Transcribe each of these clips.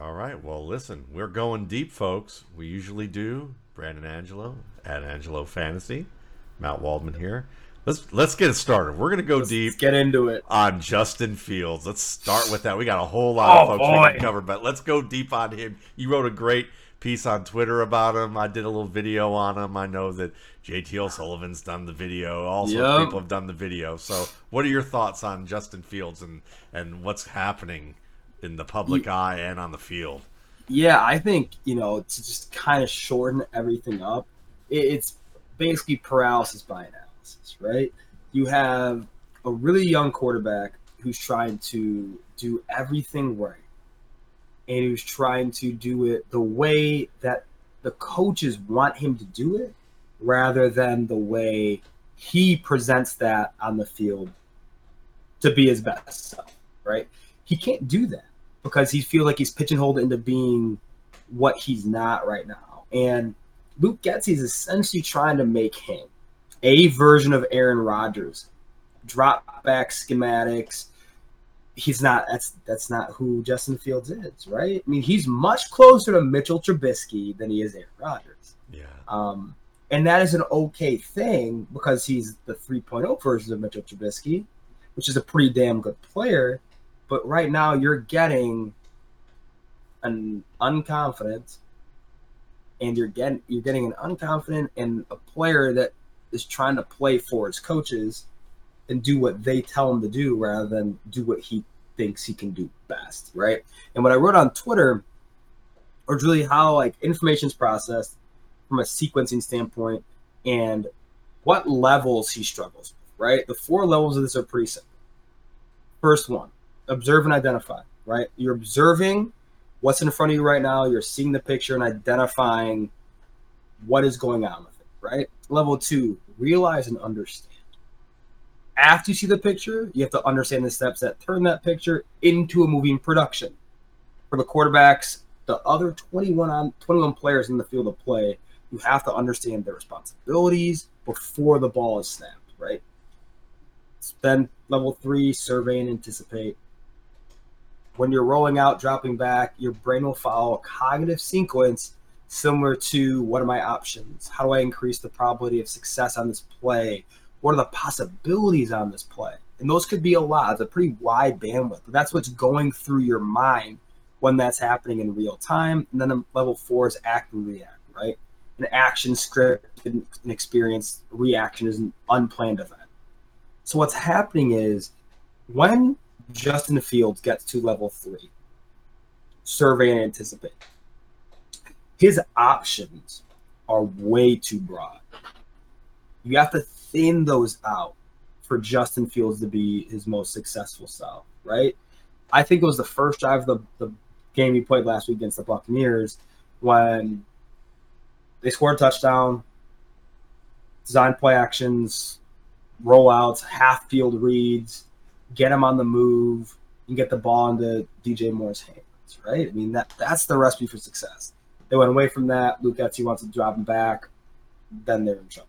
All right. Well, listen, we're going deep, folks. We usually do. Brandon Angelo at Angelo Fantasy. Matt Waldman here. Let's let's get it started. We're gonna go Let's deep get into it. on Justin Fields. Let's start with that. We got a whole lot oh, of Oh, folks we boy. can cover, but let's go deep on him. You wrote a great piece on Twitter about him. I did a little video on him. I know that JT O'Sullivan's done the video. All sorts of Yep. people have done the video. So, what are your thoughts on Justin Fields and and what's happening in the public eye and on the field? Yeah, I think you know to just kind of shorten everything up. It, it's basically paralysis by analysis, right? You have a really young quarterback who's trying to do everything right, and who's trying to do it the way that the coaches want him to do it, rather than the way he presents that on the field to be his best self, right? He can't do that because he feels like he's pigeonholed into being what he's not right now. And Luke Getsy is essentially trying to make him a version of Aaron Rodgers. Drop back schematics. He's not that's that's not who Justin Fields is, right? I mean, he's much closer to Mitchell Trubisky than he is Aaron Rodgers. Yeah. Um, and that is an okay thing because he's the 3.0 version of Mitchell Trubisky, which is a pretty damn good player. But right now, you're getting an unconfident, and you're getting you're getting an unconfident and a player that is trying to play for his coaches and do what they tell him to do rather than do what he thinks he can do best, right? And what I wrote on Twitter was really how like information's processed from a sequencing standpoint and what levels he struggles with, right? The four levels of this are pretty simple. First one, observe and identify, right? You're observing what's in front of you right now, you're seeing the picture and identifying what is going on with it, right? Level two, realize and understand. After you see the picture, you have to understand the steps that turn that picture into a moving production. For the quarterbacks, the other 21 on 21 players in the field of play, you have to understand their responsibilities before the ball is snapped, right? Then level three, survey and anticipate. When you're rolling out, dropping back, your brain will follow a cognitive sequence similar to what are my options? How do I increase the probability of success on this play? What are the possibilities on this play? And those could be a lot. It's a pretty wide bandwidth. But that's what's going through your mind when that's happening in real time. And then the level four is act and react, right? An action script, an experience, reaction is an unplanned event. So what's happening is when Justin Fields gets to level three, survey and anticipate, his options are way too broad. You have to thin those out for Justin Fields to be his most successful self, right? I think it was the first drive of the, the game he played last week against the Buccaneers when they scored a touchdown, design play actions, rollouts, half field reads, get him on the move, and get the ball into DJ Moore's hands, right? I mean, that that's the recipe for success. They went away from that. Luke Getsy wants to drop him back, then they're in trouble.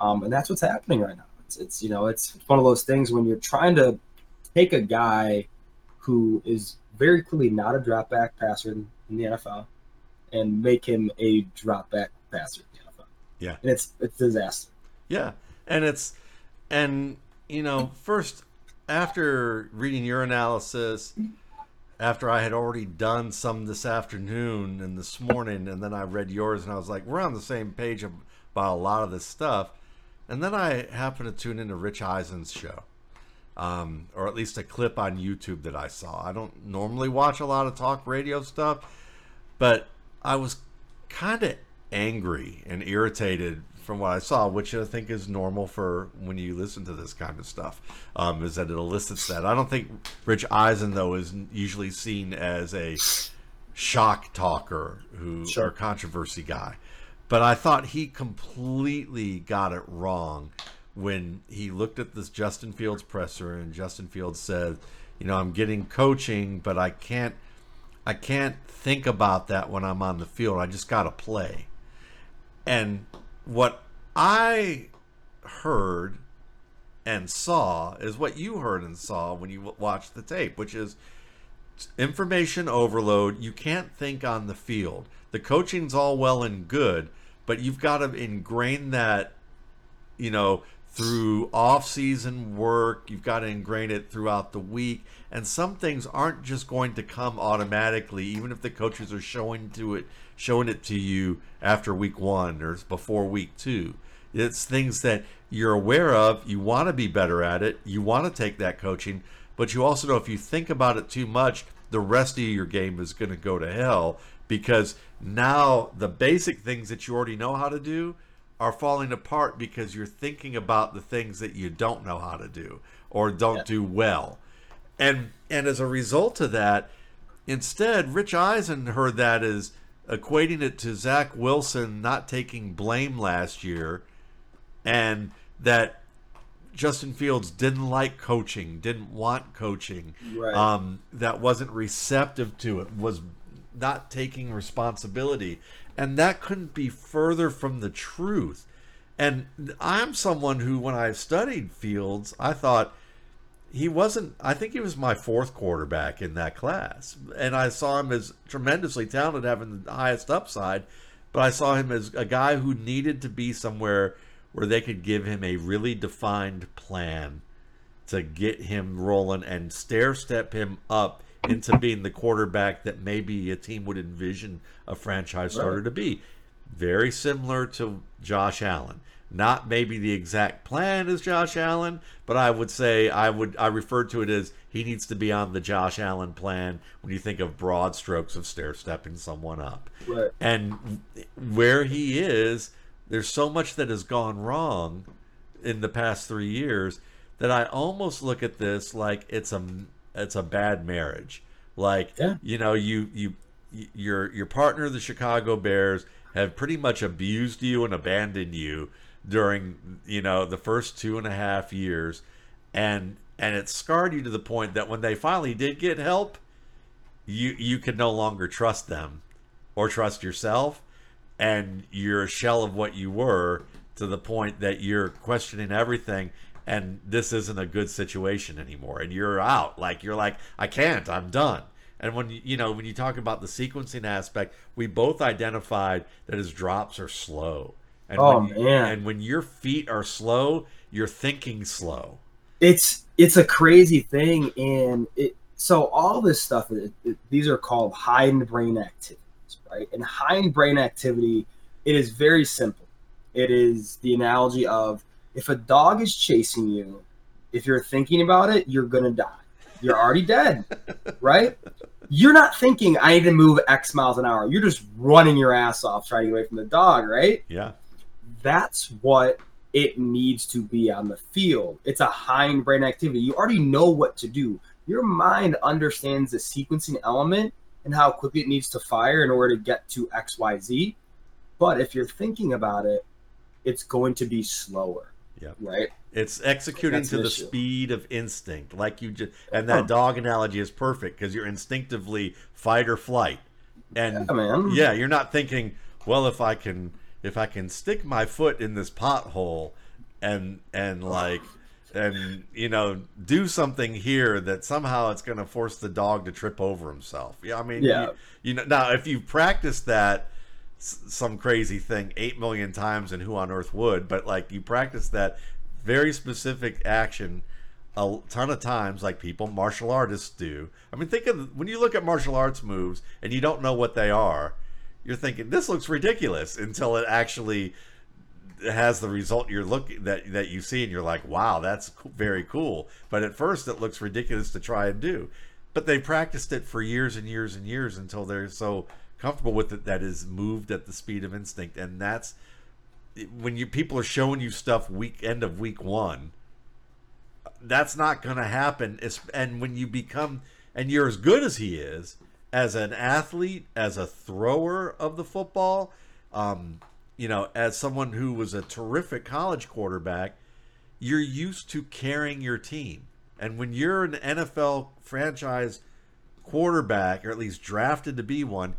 Um, and that's what's happening right now. It's, it's you know, it's one of those things when you're trying to take a guy who is very clearly not a drop back passer in, in the NFL and make him a drop back passer in the NFL. Yeah. And it's it's a disaster. Yeah, and it's and you know first after reading your analysis, after I had already done some this afternoon and this morning, and then I read yours, and I was like, we're on the same page about a lot of this stuff. And then I happened to tune into Rich Eisen's show, um, or at least a clip on YouTube that I saw. I don't normally watch a lot of talk radio stuff, but I was kind of angry and irritated from what I saw, which I think is normal for when you listen to this kind of stuff, um, is that it elicits that. I don't think Rich Eisen, though, is usually seen as a shock talker who Sure. or controversy guy. But I thought he completely got it wrong when he looked at this Justin Fields presser and Justin Fields said, "You know, I'm getting coaching, but I can't I can't think about that when I'm on the field. I just got to play." And what I heard and saw is what you heard and saw when you watched the tape, which is information overload. You can't think on the field. The coaching's all well and good, but you've got to ingrain that, you know, through off-season work. You've got to ingrain it throughout the week, and some things aren't just going to come automatically, even if the coaches are showing to it, showing it to you after week one or before week two. It's things that you're aware of. You want to be better at it. You want to take that coaching, but you also know if you think about it too much, the rest of your game is going to go to hell because now the basic things that you already know how to do are falling apart because you're thinking about the things that you don't know how to do or don't yeah. do well. And and as a result of that, instead, Rich Eisen heard that as equating it to Zach Wilson not taking blame last year and that Justin Fields didn't like coaching, didn't want coaching, right. um, that wasn't receptive to it, was not taking responsibility. And that couldn't be further from the truth. And I'm someone who, when I studied Fields, I thought he wasn't, I think he was my fourth quarterback in that class. And I saw him as tremendously talented, having the highest upside. But I saw him as a guy who needed to be somewhere where they could give him a really defined plan to get him rolling and stair step him up into being the quarterback that maybe a team would envision a franchise starter right. to be. Very similar to Josh Allen. Not maybe the exact plan as Josh Allen, but I would say I would I refer to it as he needs to be on the Josh Allen plan when you think of broad strokes of stair stepping someone up. Right. And where he is, there's so much that has gone wrong in the past three years that I almost look at this like it's a it's a bad marriage. Like yeah. you know, you you your your partner, the Chicago Bears, have pretty much abused you and abandoned you during you know the first two and a half years, and and it scarred you to the point that when they finally did get help, you you could no longer trust them or trust yourself, and you're a shell of what you were to the point that you're questioning everything and this isn't a good situation anymore and you're out. Like you're like i can't i'm done. And when you know when you talk about the sequencing aspect we both identified that his drops are slow. And oh when man. and when your feet are slow you're thinking slow. It's it's a crazy thing and it so all this stuff it, it, these are called hind brain activities right? And hind brain activity it is very simple. It is the analogy of if a dog is chasing you, if you're thinking about it, you're gonna die. You're already dead, right? You're not thinking I need to move X miles an hour. You're just running your ass off trying to get away from the dog, right? Yeah. That's what it needs to be on the field. It's a hindbrain activity. You already know what to do. Your mind understands the sequencing element and how quickly it needs to fire in order to get to XYZ. But if you're thinking about it, it's going to be slower. Yeah. Right. It's executing to the issue. speed of instinct, like you just, and that dog analogy is perfect because you're instinctively fight or flight, and yeah, yeah, you're not thinking, well, if I can, if I can stick my foot in this pothole, and and like, and you know, do something here that somehow it's going to force the dog to trip over himself. Yeah, I mean, yeah, you, you know, now if you practice that some crazy thing eight million times and who on earth would but like you practice that very specific action a ton of times like people martial artists do. I mean think of when you look at martial arts moves and you don't know what they are you're thinking this looks ridiculous until it actually has the result you're looking that that you see and you're like wow that's very cool. But at first it looks ridiculous to try and do. But they practiced it for years and years and years until they're so comfortable with it that is moved at the speed of instinct. And that's when you people are showing you stuff week end of week one that's not going to happen and when you become and you're as good as he is as an athlete as a thrower of the football um, you know as someone who was a terrific college quarterback you're used to carrying your team. And when you're an NFL franchise quarterback or at least drafted to be one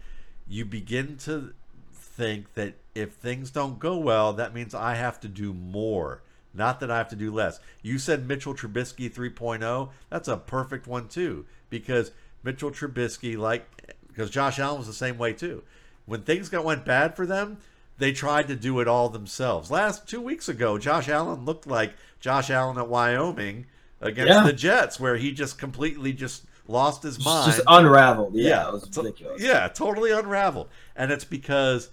you begin to think that if things don't go well, that means I have to do more, not that I have to do less. You said Mitchell Trubisky 3.0. That's a perfect one, too, because Mitchell Trubisky, like because Josh Allen was the same way too. When things got went bad for them, they tried to do it all themselves. Last two weeks ago, Josh Allen looked like Josh Allen at Wyoming against Yeah. the Jets, where he just completely just lost his mind. Just unraveled. Yeah, it was ridiculous. yeah, totally unraveled. And it's because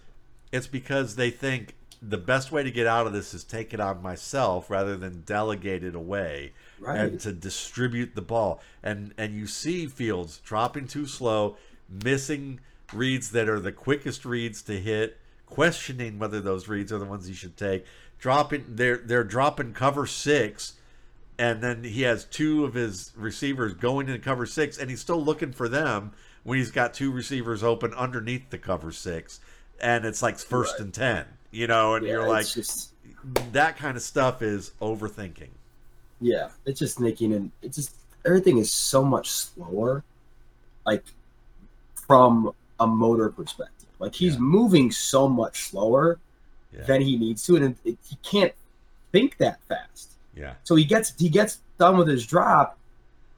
it's because they think the best way to get out of this is take it on myself rather than delegate it away Right. and to distribute the ball. And and you see Fields dropping too slow, missing reads that are the quickest reads to hit, questioning whether those reads are the ones he should take. Dropping they're they're dropping cover six and then he has two of his receivers going into cover six, and he's still looking for them when he's got two receivers open underneath the cover six, and it's like first Right. and ten, you know, and Yeah, you're like, just that kind of stuff is overthinking. yeah, it's just making and it's just everything is so much slower, like from a motor perspective. Like he's Yeah. moving so much slower Yeah, than he needs to, and it, it, he can't think that fast. Yeah, So he gets he gets done with his drop,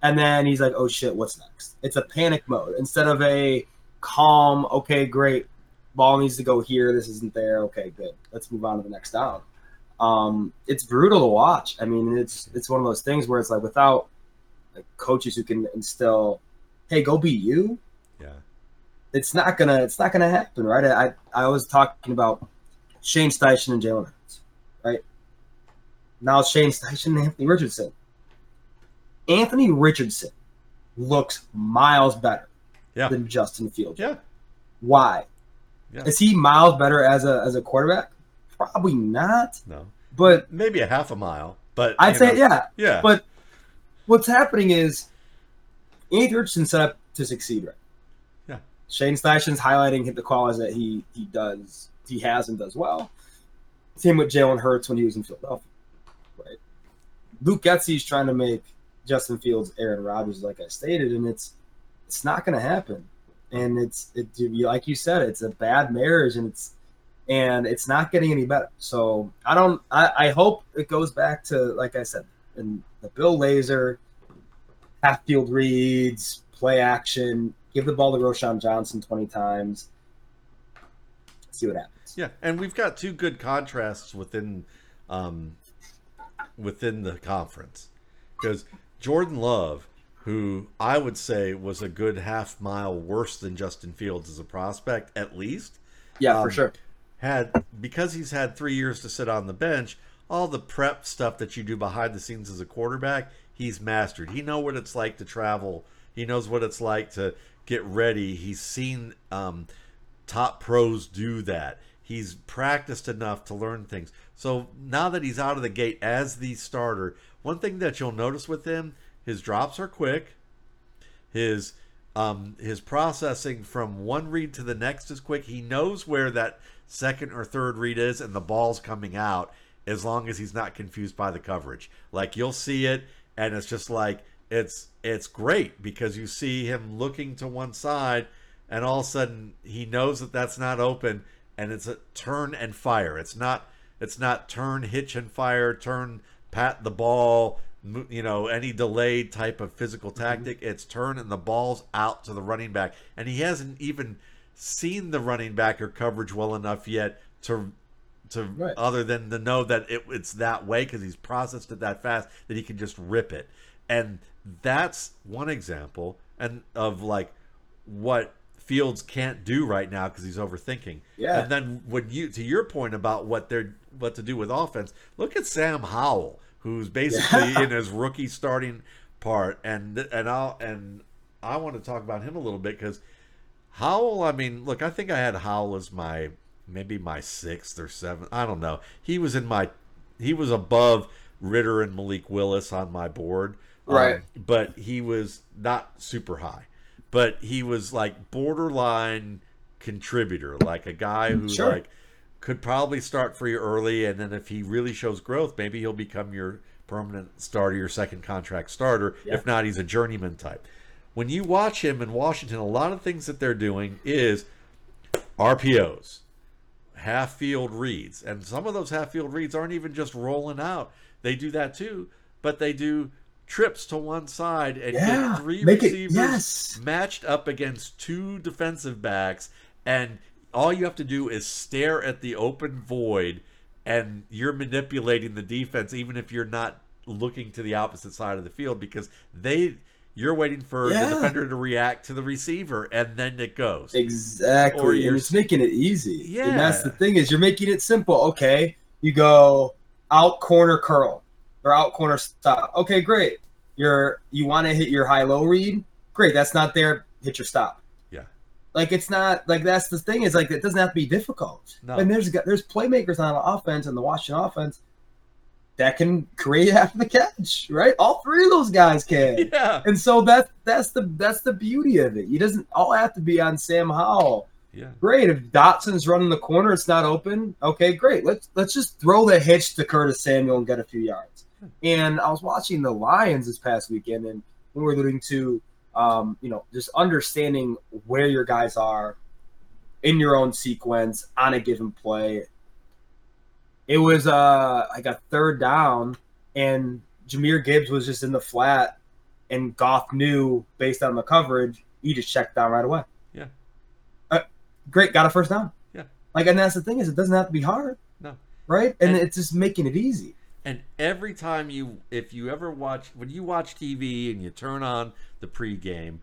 and then he's like, "Oh shit, what's next?" It's a panic mode instead of a calm. Okay, great, ball needs to go here. This isn't there. Okay, good. Let's move on to the next down. Um, it's brutal to watch. I mean, it's it's one of those things where it's like without like, coaches who can instill, "Hey, go be you." yeah, It's not gonna it's not gonna happen, right? I I was talking about Shane Steichen and Jalen Hurts, right? Now it's Shane Steichen and Anthony Richardson. Anthony Richardson looks miles better Yeah. than Justin Fields. yeah, Why? Yeah. Is he miles better as a as a quarterback? Probably not. no, But maybe a half a mile, but I'd say know, yeah. yeah, But what's happening is Anthony Richardson set up to succeed, right? Yeah. Shane Steichen's highlighting the qualities that he he does, he has and does well. Same with Jalen Hurts when he was in Philadelphia? Luke Getsy's trying to make Justin Fields Aaron Rodgers, like I stated, and it's it's not going to happen. And it's it like you said, it's a bad marriage, and it's and it's not getting any better. So I don't. I, I hope it goes back to like I said, and the Bill Laser, half field reads, play action, give the ball to Roschon Johnson twenty times. See what happens. Yeah, and we've got two good contrasts within um, within the conference because Jordan Love, who I would say was a good half mile worse than Justin Fields as a prospect, at least Yeah, Um, for sure. had because he's had three years to sit on the bench. All the prep stuff that you do behind the scenes as a quarterback, he's mastered. He know what it's like to travel. He knows what it's like to get ready. He's seen um, top pros do that. He's practiced enough to learn things. So now that he's out of the gate as the starter, one thing that you'll notice with him, his drops are quick. His um, his processing from one read to the next is quick. He knows where that second or third read is, and the ball's coming out as long as he's not confused by the coverage. Like you'll see it, and it's just like it's it's great because you see him looking to one side, and all of a sudden he knows that that's not open, and it's a turn and fire. It's not it's not turn hitch and fire, turn pat the ball, you know, any delayed type of physical mm-hmm. tactic. It's turn and the ball's out to the running back, and he hasn't even seen the running back or coverage well enough yet to to Right. other than to know that it, it's that way because he's processed it that fast that he can just rip it and that's one example and of like what fields can't do right now because he's overthinking Yeah. and then when you to your point about what they're what to do with offense look at sam howell who's basically Yeah. in his rookie starting part and and i'll and i want to talk about him a little bit because Howell, I mean, look, I think I had Howell as my maybe my sixth or seventh. I don't know. He was in my he was above Ridder and Malik Willis on my board. Um, Right. but he was not super high. But he was like borderline contributor, like a guy who Sure. like could probably start for you early and then if he really shows growth, maybe he'll become your permanent starter, your second contract starter. Yeah. If not, he's a journeyman type when you watch him in Washington, a lot of things that they're doing is RPOs, half field reads. And some of those half field reads aren't even just rolling out. They do that too, but they do trips to one side and Yeah, get three make it- receivers yes. matched up against two defensive backs, and all you have to do is stare at the open void, and you're manipulating the defense, even if you're not looking to the opposite side of the field, because they you're waiting for Yeah. the defender to react to the receiver, and then it goes. exactly Or you're- it's making it easy. And that's the thing is you're making it simple. Okay. You go out corner curl or out corner stop. Okay, great. You're you want to hit your high low read? Great. That's not there. Hit your stop. Yeah. Like it's not like that's the thing is like it doesn't have to be difficult. No. And there's there's playmakers on offense and the Washington offense that can create after the catch, right? All three of those guys can. Yeah, And so that's that's the that's the beauty of it. You doesn't all have to be on Sam Howell. yeah, Great. If Dotson's running the corner, it's not open. Okay, great. Let's let's just throw the hitch to Curtis Samuel and get a few yards. And I was watching the Lions this past weekend, and we were alluding to, um, you know, just understanding where your guys are in your own sequence on a given play. It was uh like a third down, and Jahmyr Gibbs was just in the flat, and Goff knew based on the coverage, he just checked down right away. Yeah. Uh, great, got a first down. Yeah. Like, and that's the thing is, it doesn't have to be hard. No. Right, and, And- it's just making it easy. And every time you, if you ever watch, when you watch TV and you turn on the pregame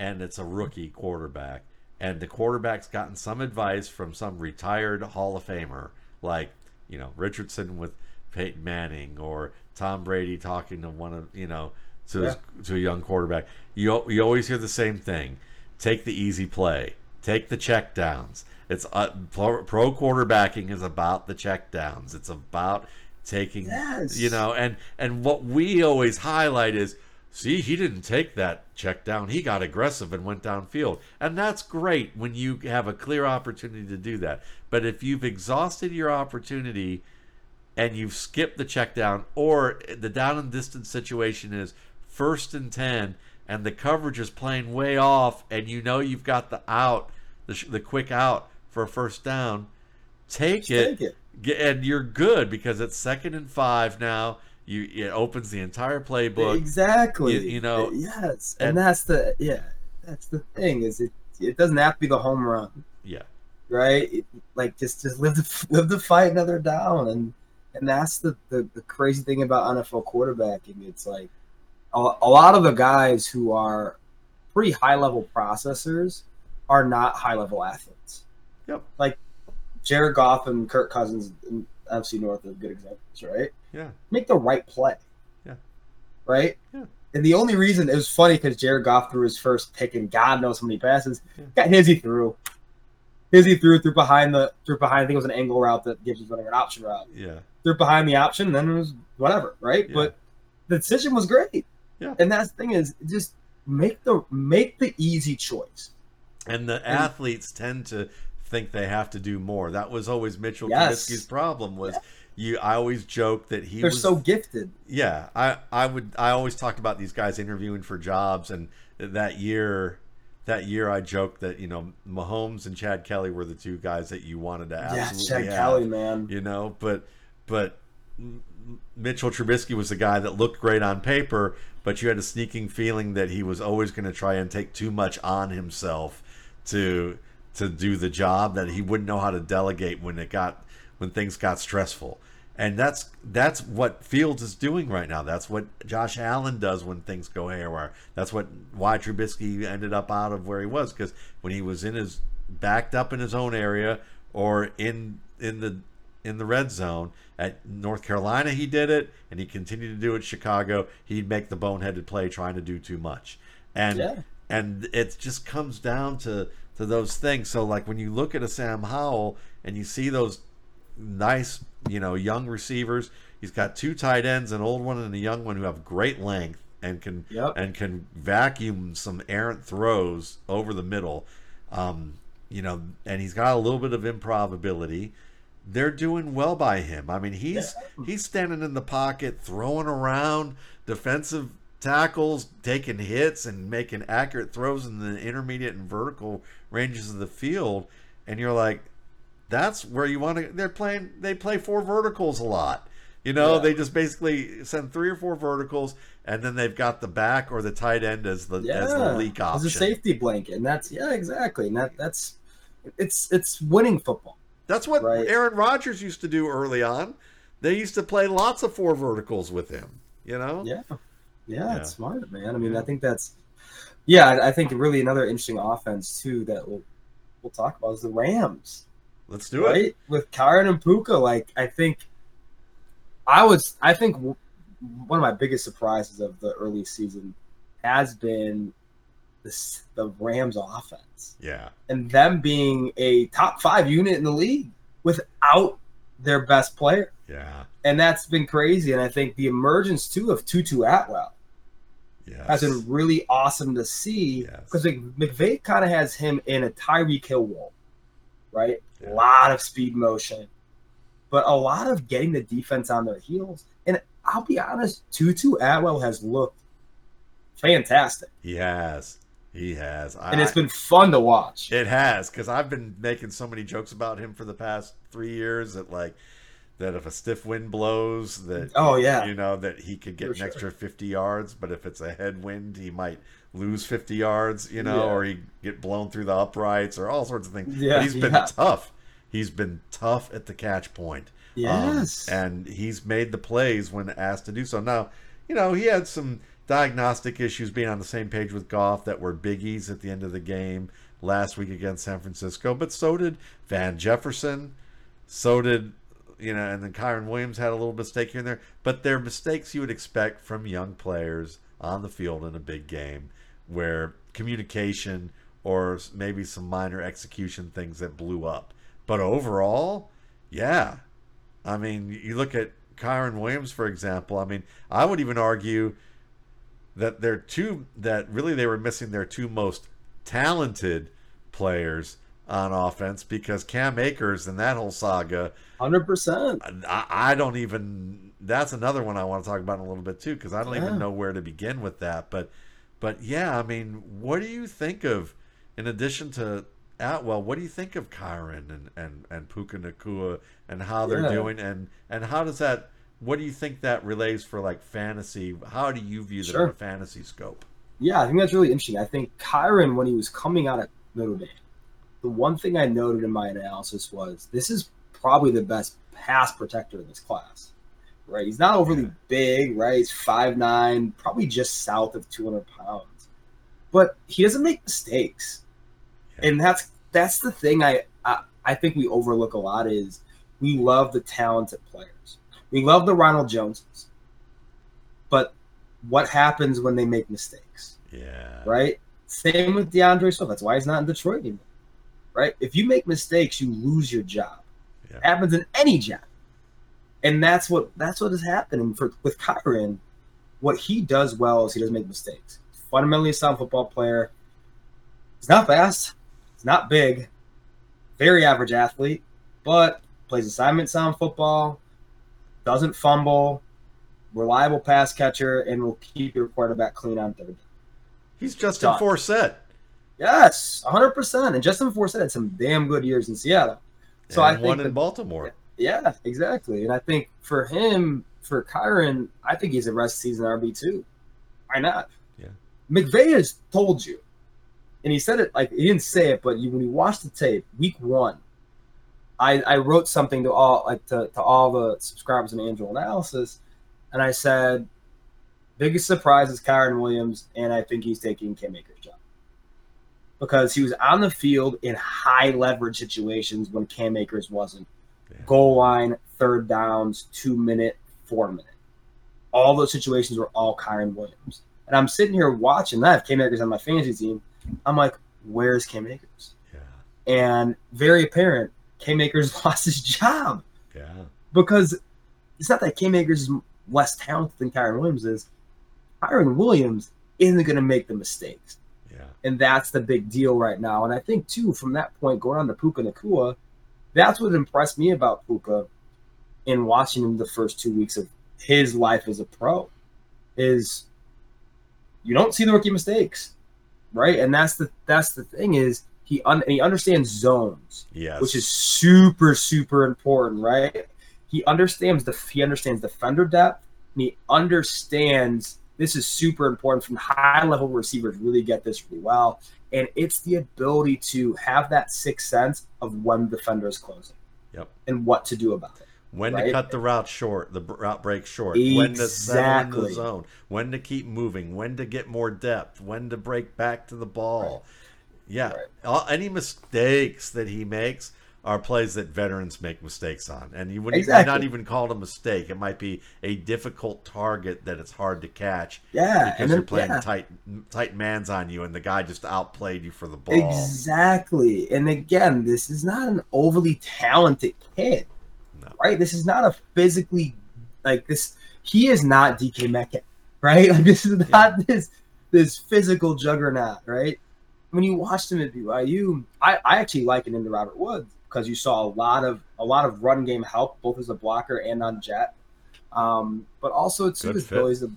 and it's a rookie quarterback and the quarterback's gotten some advice from some retired Hall of Famer, like, you know, Richardson with Peyton Manning or Tom Brady talking to one of, you know, to, his, to a young quarterback, you, you always hear the same thing take the easy play, take the check downs. It's uh, pro, pro quarterbacking is about the check downs. It's about taking Yes. you know and and what we always highlight is see he didn't take that check down he got aggressive and went downfield and that's great when you have a clear opportunity to do that but if you've exhausted your opportunity and you've skipped the check down or the down and distance situation is first and 10 and the coverage is playing way off and you know you've got the out the, sh- the quick out for a first down take it take it. And you're good because it's second and five now. You it opens the entire playbook. exactly. you- you know, yes, and- and, that's the yeah, that's the thing is it. It doesn't have to be the home run, Yeah, right? It, like just just live the live the fight another down, and and that's the the, the crazy thing about NFL quarterbacking. It's like a, a lot of the guys who are pretty high level processors are not high level athletes. Yep. Like Jared Goff and Kirk Cousins in FC North are good examples, right? yeah, make the right play. Yeah. Right? Yeah. And the only reason it was funny because Jared Goff threw his first pick and God knows how many passes. Yeah. Got his he threw. His he threw through behind the through behind I think it was an angle route that Gibbs was running an option route. yeah, Threw behind the option, then it was whatever, right? Yeah. But the decision was great. Yeah. And that's the thing is just make the make the easy choice. and the athletes tend to think they have to do more. That was always Mitchell Yes. Trubisky's problem. Was you? I always joke that he They're was so gifted. Yeah, I I would I always talked about these guys interviewing for jobs, and that year, that year I joked that you know Mahomes and Chad Kelly were the two guys that you wanted to Yeah, absolutely Chad have, Kelly, man. you know, but but Mitchell Trubisky was the guy that looked great on paper, but you had a sneaking feeling that he was always going to try and take too much on himself to to do the job that he wouldn't know how to delegate when it got when things got stressful. And that's that's what Fields is doing right now. That's what Josh Allen does when things go haywire. That's what why Trubisky ended up out of where he was because when he was in his backed up in his own area or in in the in the red zone at North Carolina he did it and he continued to do it Chicago he'd make the boneheaded play trying to do too much and Yeah. and it just comes down to to those things so like when you look at a Sam Howell and you see those nice you know young receivers he's got two tight ends an old one and a young one who have great length and can Yep. and can vacuum some errant throws over the middle um, you know and he's got a little bit of improv ability they're doing well by him. I mean, he's he's standing in the pocket, throwing around defensive tackles, taking hits, and making accurate throws in the intermediate and vertical ranges of the field. And you're like, that's where you want to. They're playing. They play four verticals a lot. You know, Yeah. they just basically send three or four verticals, and then they've got the back or the tight end as the as the leak option. As a safety blanket, and that's yeah, exactly, and that that's it's it's winning football. That's what Right. Aaron Rodgers used to do early on. They used to play lots of four verticals with him. You know, Yeah, yeah, Yeah. it's smart, man. I mean, I think that's yeah, I think really another interesting offense too that we'll we'll talk about is the Rams. let's do it. With Kyren and Puka, like I think I was, I think one of my biggest surprises of the early season has been this the Rams offense Yeah, and them being a top five unit in the league without their best player, yeah, and that's been crazy. And I think the emergence too of Tutu Atwell yeah. has been really awesome to see Yes. because McVay kind of has him in a Tyreek Hill role, right? Yeah. A lot of speed motion, but a lot of getting the defense on their heels. And I'll be honest, Tutu Atwell has looked fantastic, He has. He has. and it's been fun to watch. It has, because I've been making so many jokes about him for the past three years that like that if a stiff wind blows, that Oh, yeah. you know that he could get For an sure. extra fifty yards, but if it's a headwind, he might lose fifty yards, you know, Yeah. or he get blown through the uprights or all sorts of things. Yeah, but he's been yeah. tough. He's been tough at the catch point. Um, Yes, and he's made the plays when asked to do so. Now, you know, he had some diagnostic issues being on the same page with Goff that were biggies at the end of the game last week against San Francisco, but so did Van Jefferson. So did, you know, and then Kyren Williams had a little mistake here and there, but they're mistakes you would expect from young players on the field in a big game where communication or maybe some minor execution things that blew up. But overall, yeah, I mean, you look at Kyren Williams, for example. I mean, I would even argue that they're two that really they were missing their two most talented players on offense because Cam Akers and that whole saga. Hundred percent. I, I don't even. That's another one I want to talk about in a little bit too because I don't Yeah. even know where to begin with that. But, but yeah, I mean, what do you think of? In addition to Atwell, what do you think of Kyren and and and Puka Nacua and how they're Yeah. doing and and how does that? What do you think that relays for like fantasy? How do you view Sure. in a fantasy scope? Yeah, I think that's really interesting. I think Kyren, when he was coming out of Notre Dame, the one thing I noted in my analysis was this is probably the best pass protector in this class. Right? He's not overly Yeah. big, right? He's 5'9, probably just south of 200 pounds. But he doesn't make mistakes. Yeah. And that's that's the thing I, I I think we overlook a lot is we love the talented players. We love the Ronald Joneses. But what happens when they make mistakes? Yeah. right? Same with DeAndre Swift. That's why he's not in Detroit anymore, right? If you make mistakes, you lose your job. Yeah. happens in any job, and that's what that's what is happening for with Kyren. What he does well is he doesn't make mistakes. Fundamentally, a sound football player. He's not fast. He's not big. Very average athlete, but plays assignment sound football. Doesn't fumble. Reliable pass catcher, and will keep your quarterback clean on third. He's Justin Done. Forsett. Yes, 100%. And Justin Forsett had some damn good years in Seattle. So I and think one in that- Baltimore. Yeah, exactly. And I think for him, for Kyren, I think he's a rest season RB2. Why not? Yeah. McVay has told you, and he said it like he didn't say it, but you, when you watch the tape, week one, I, I wrote something to all like to, to all the subscribers in Angelo Analysis, and I said, biggest surprise is Kyren Williams, and I think he's taking Cam Akers' job because he was on the field in high leverage situations when Cam Akers wasn't. Yeah. Goal line, third downs, two minute, four minute. All those situations were all Kyren Williams. And I'm sitting here watching that. Cam Akers on my fantasy team. I'm like, where's Cam Akers? Yeah. And very apparent, Cam Akers lost his job Yeah. because it's not that Cam Akers is less talented than Kyren Williams is. Kyren Williams isn't going to make the mistakes. Yeah. And that's the big deal right now. And I think, too, from that point, going on to Puka Nacua, that's what impressed me about Puka in watching him the first two weeks of his life as a pro is you don't see the rookie mistakes, right? And that's the that's the thing is he un, he understands zones Yes. which is super super important right he understands the he understands defender depth and he understands this is super important from high level receivers really get this really well and it's the ability to have that sixth sense of when the defender is closing Yep. and what to do about it When to cut the route short, the route break short. exactly. When to settle into the zone. When to keep moving. When to get more depth. When to break back to the ball. Yeah. Right. All, any mistakes that he makes are plays that veterans make mistakes on, and you wouldn't Exactly. not even call it a mistake. It might be a difficult target that it's hard to catch yeah because and you're playing yeah. tight tight man's on you, and the guy just outplayed you for the ball. Exactly. And again, this is not an overly talented kid. No. Right? This is not a physically like this he is not DK Metcalf, right? Like this is not this this physical juggernaut, right? When you watched him at BYU, I, I actually liken him to Robert Woods because you saw a lot of a lot of run game help both as a blocker and on jet. Um, but also too Good his fit. Billy's a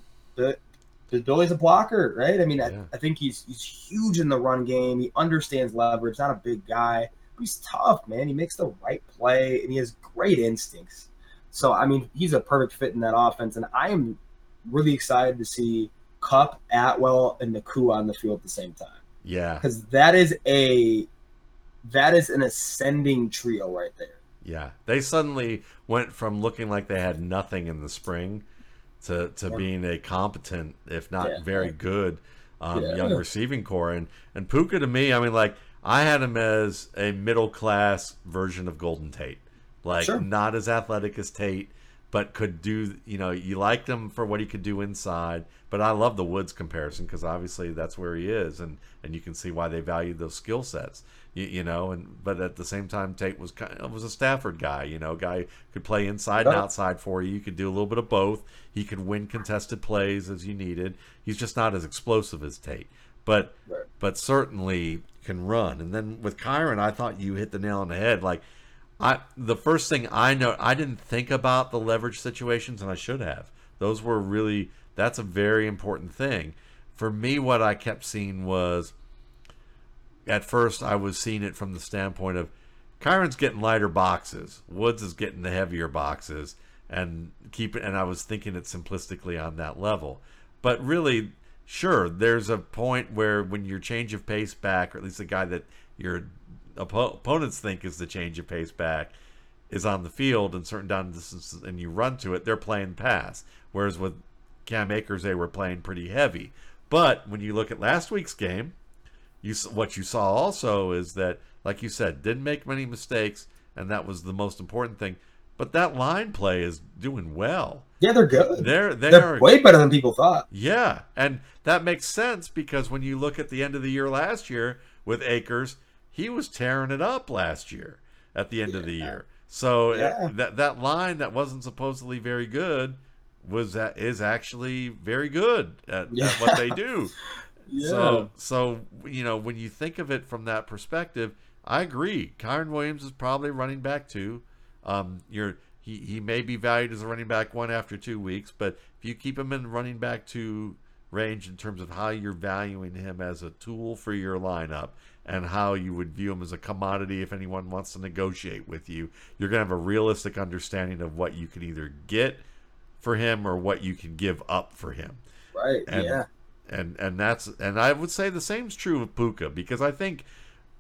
Billy's a blocker, right? I mean, Yeah. I, I think he's he's huge in the run game. He understands leverage, not a big guy, but he's tough, man. He makes the right play and he has great instincts. So I mean, he's a perfect fit in that offense, and I am really excited to see Kupp, Atwell, and Nacua on the field at the same time Yeah, because that is a that is an ascending trio right there. yeah. They suddenly went from looking like they had nothing in the spring to to Yeah. being a competent, if not Yeah. very good, um, Yeah. young receiving corps. And and Puka to me, I mean, like I had him as a middle class version of Golden Tate, like Sure. not as athletic as Tate, but could do. You know, you liked him for what he could do inside. But I love the Woods comparison because obviously that's where he is, and and you can see why they valued those skill sets. You, you know, and but at the same time, Tate was kind of, was a Stafford guy. You know, guy could play inside and outside for you. You could do a little bit of both. He could win contested plays as you needed. He's just not as explosive as Tate, but Right. but certainly can run. And then with Kyren, I thought you hit the nail on the head. Like I, the first thing I know, I didn't think about the leverage situations, and I should have. Those were really that's a very important thing. For me, what I kept seeing was at first I was seeing it from the standpoint of Kyren's getting lighter boxes, Woods is getting the heavier boxes, and keep. And I was thinking it simplistically on that level, but really, sure, there's a point where when your change of pace back, or at least the guy that your oppo- opponents think is the change of pace back, is on the field and certain down distances, and you run to it, they're playing pass. Whereas with Cam Akers, they were playing pretty heavy. But when you look at last week's game, you what you saw also is that, like you said, didn't make many mistakes, and that was the most important thing. But that line play is doing well. Yeah, they're good. They're they They're are way better than people thought. yeah, and that makes sense because when you look at the end of the year last year with Akers, he was tearing it up last year at the end of the year. So uh, Yeah. that that line that wasn't supposedly very good was that is actually very good at, Yeah. at what they do. Yeah. So so you know when you think of it from that perspective, I agree. Kyren Williams is probably running back two. Um, you're he, he may be valued as a running back one after two weeks, but if you keep him in running back two range in terms of how you're valuing him as a tool for your lineup and how you would view him as a commodity if anyone wants to negotiate with you, you're gonna have a realistic understanding of what you can either get for him or what you can give up for him right. and yeah. and and that's and I would say the same's true of Puka because I think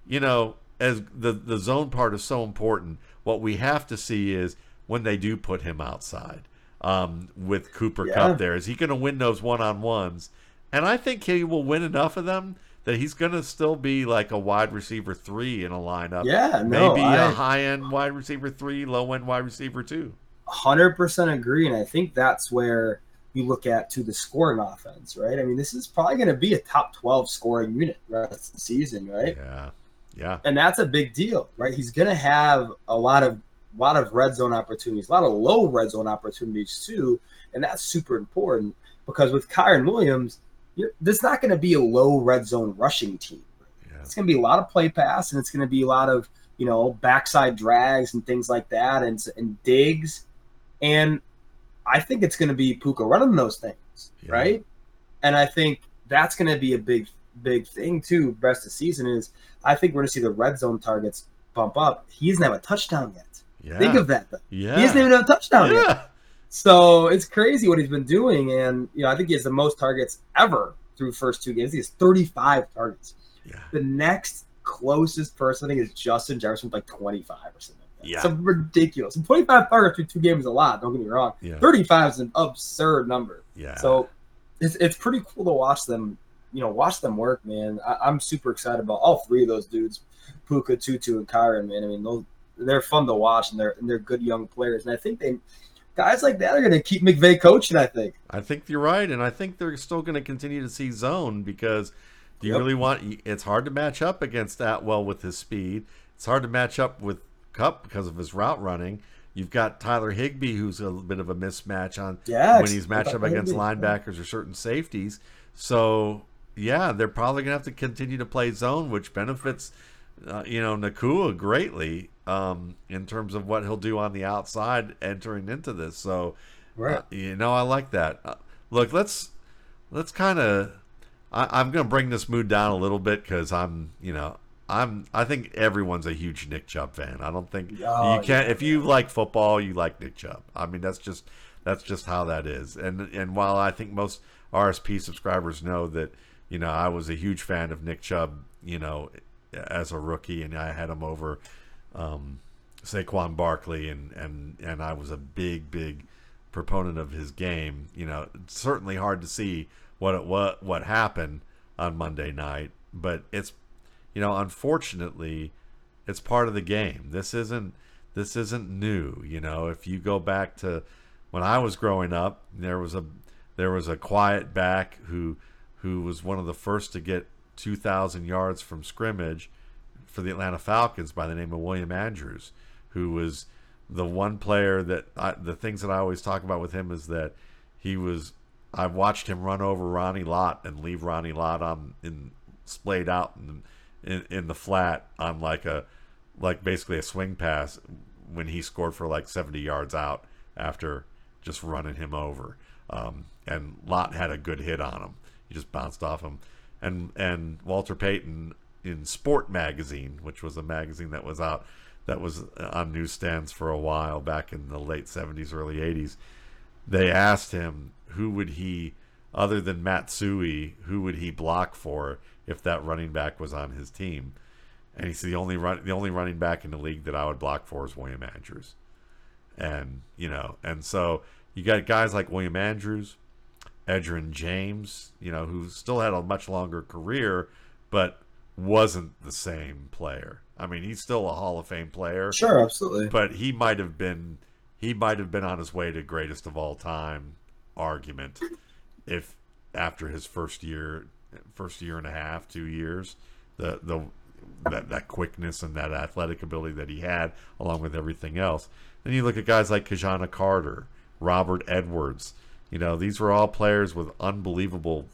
you know as the the zone part is so important. What we have to see is when they do put him outside um, with Cooper Yeah. Kupp there, is he going to win those one on ones? And I think he will win enough of them that he's going to still be like a wide receiver three in a lineup. Yeah, no, maybe a I- high end wide receiver three, low end wide receiver two. hundred percent agree, and I think that's where you look at to the scoring offense, right? I mean, this is probably going to be a top twelve scoring unit rest of the season, right? Yeah, yeah, And that's a big deal, right? He's going to have a lot of a lot of red zone opportunities, a lot of low red zone opportunities too, and that's super important because with Kyren Williams, you're, there's not going to be a low red zone rushing team. yeah. It's going to be a lot of play pass, and it's going to be a lot of you know backside drags and things like that, and and digs, and I think it's going to be Puka running those things, Yeah. right? And I think that's going to be a big big thing too. Rest of season is I think we're going to see the red zone targets bump up. He doesn't have a touchdown yet. Yeah. Think of that. Though. yeah. He doesn't even have a touchdown yet. So it's crazy what he's been doing, and you know I think he has the most targets ever through first two games. He has 35 targets. Yeah. The next closest person I think is Justin Jefferson, with like 25 or something. Like that. Yeah. Some ridiculous. And 25 targets through two games is a lot. Don't get me wrong. Yeah. 35 is an absurd number. Yeah. So it's it's pretty cool to watch them. You know, watch them work, man. I, I'm super excited about all three of those dudes, Puka, Tutu, and Kyren. Man, I mean, those they're fun to watch, and they're and they're good young players. And I think they guys like that are going to keep McVay coaching. I think. I think you're right, and I think they're still going to continue to see zone because do you Yep. really want? It's hard to match up against Atwell with his speed. It's hard to match up with Kupp because of his route running. You've got Tyler Higbee, who's a bit of a mismatch on Yeah, when he's matched up against linebackers or certain safeties. So yeah, they're probably gonna have to continue to play zone, which benefits uh, you know Nacua greatly um, in terms of what he'll do on the outside entering into this. So Right. uh, you know, I like that. Uh, look, let's let's kind of. I'm gonna bring this mood down a little bit because I'm you know. I'm. I think everyone's a huge Nick Chubb fan. I don't think Oh, you can't. yeah. If you like football, you like Nick Chubb. I mean, that's just that's just how that is. And and while I think most RSP subscribers know that you know I was a huge fan of Nick Chubb, you know, as a rookie, and I had him over um, Saquon Barkley, and and and I was a big big proponent of his game. You know, it's certainly hard to see what it what what happened on Monday night, but it's you know, unfortunately, it's part of the game. This isn't this isn't new. You know, if you go back to when I was growing up, there was a there was a quiet back who who was one of the first to get 2,000 yards from scrimmage for the Atlanta Falcons by the name of William Andrews, who was the one player that I, the things that I always talk about with him is that he was I watched him run over Ronnie Lott and leave Ronnie Lott on in splayed out in, in in the flat on like a like basically a swing pass when he scored for like 70 yards out after just running him over. Um, and Lott had a good hit on him. He just bounced off him. And and Walter Payton in Sport Magazine, which was a magazine that was out that was uh, on newsstands for a while back in the late 70s, early 80s. They asked him who would he, other than Matt Suhey, who would he block for if that running back was on his team? And he said the only run, the only running back in the league that I would block for is William Andrews. And you know, and so you got guys like William Andrews, Edgerrin James, you know, who still had a much longer career, but wasn't the same player. I mean, he's still a Hall of Fame player, Sure, absolutely. but he might have been he might have been on his way to greatest of all time argument if after his first year first year and a half two years the the that, that quickness and that athletic ability that he had along with everything else then you look at guys like Ki-Jana Carter Robert Edwards you know these were all players with unbelievable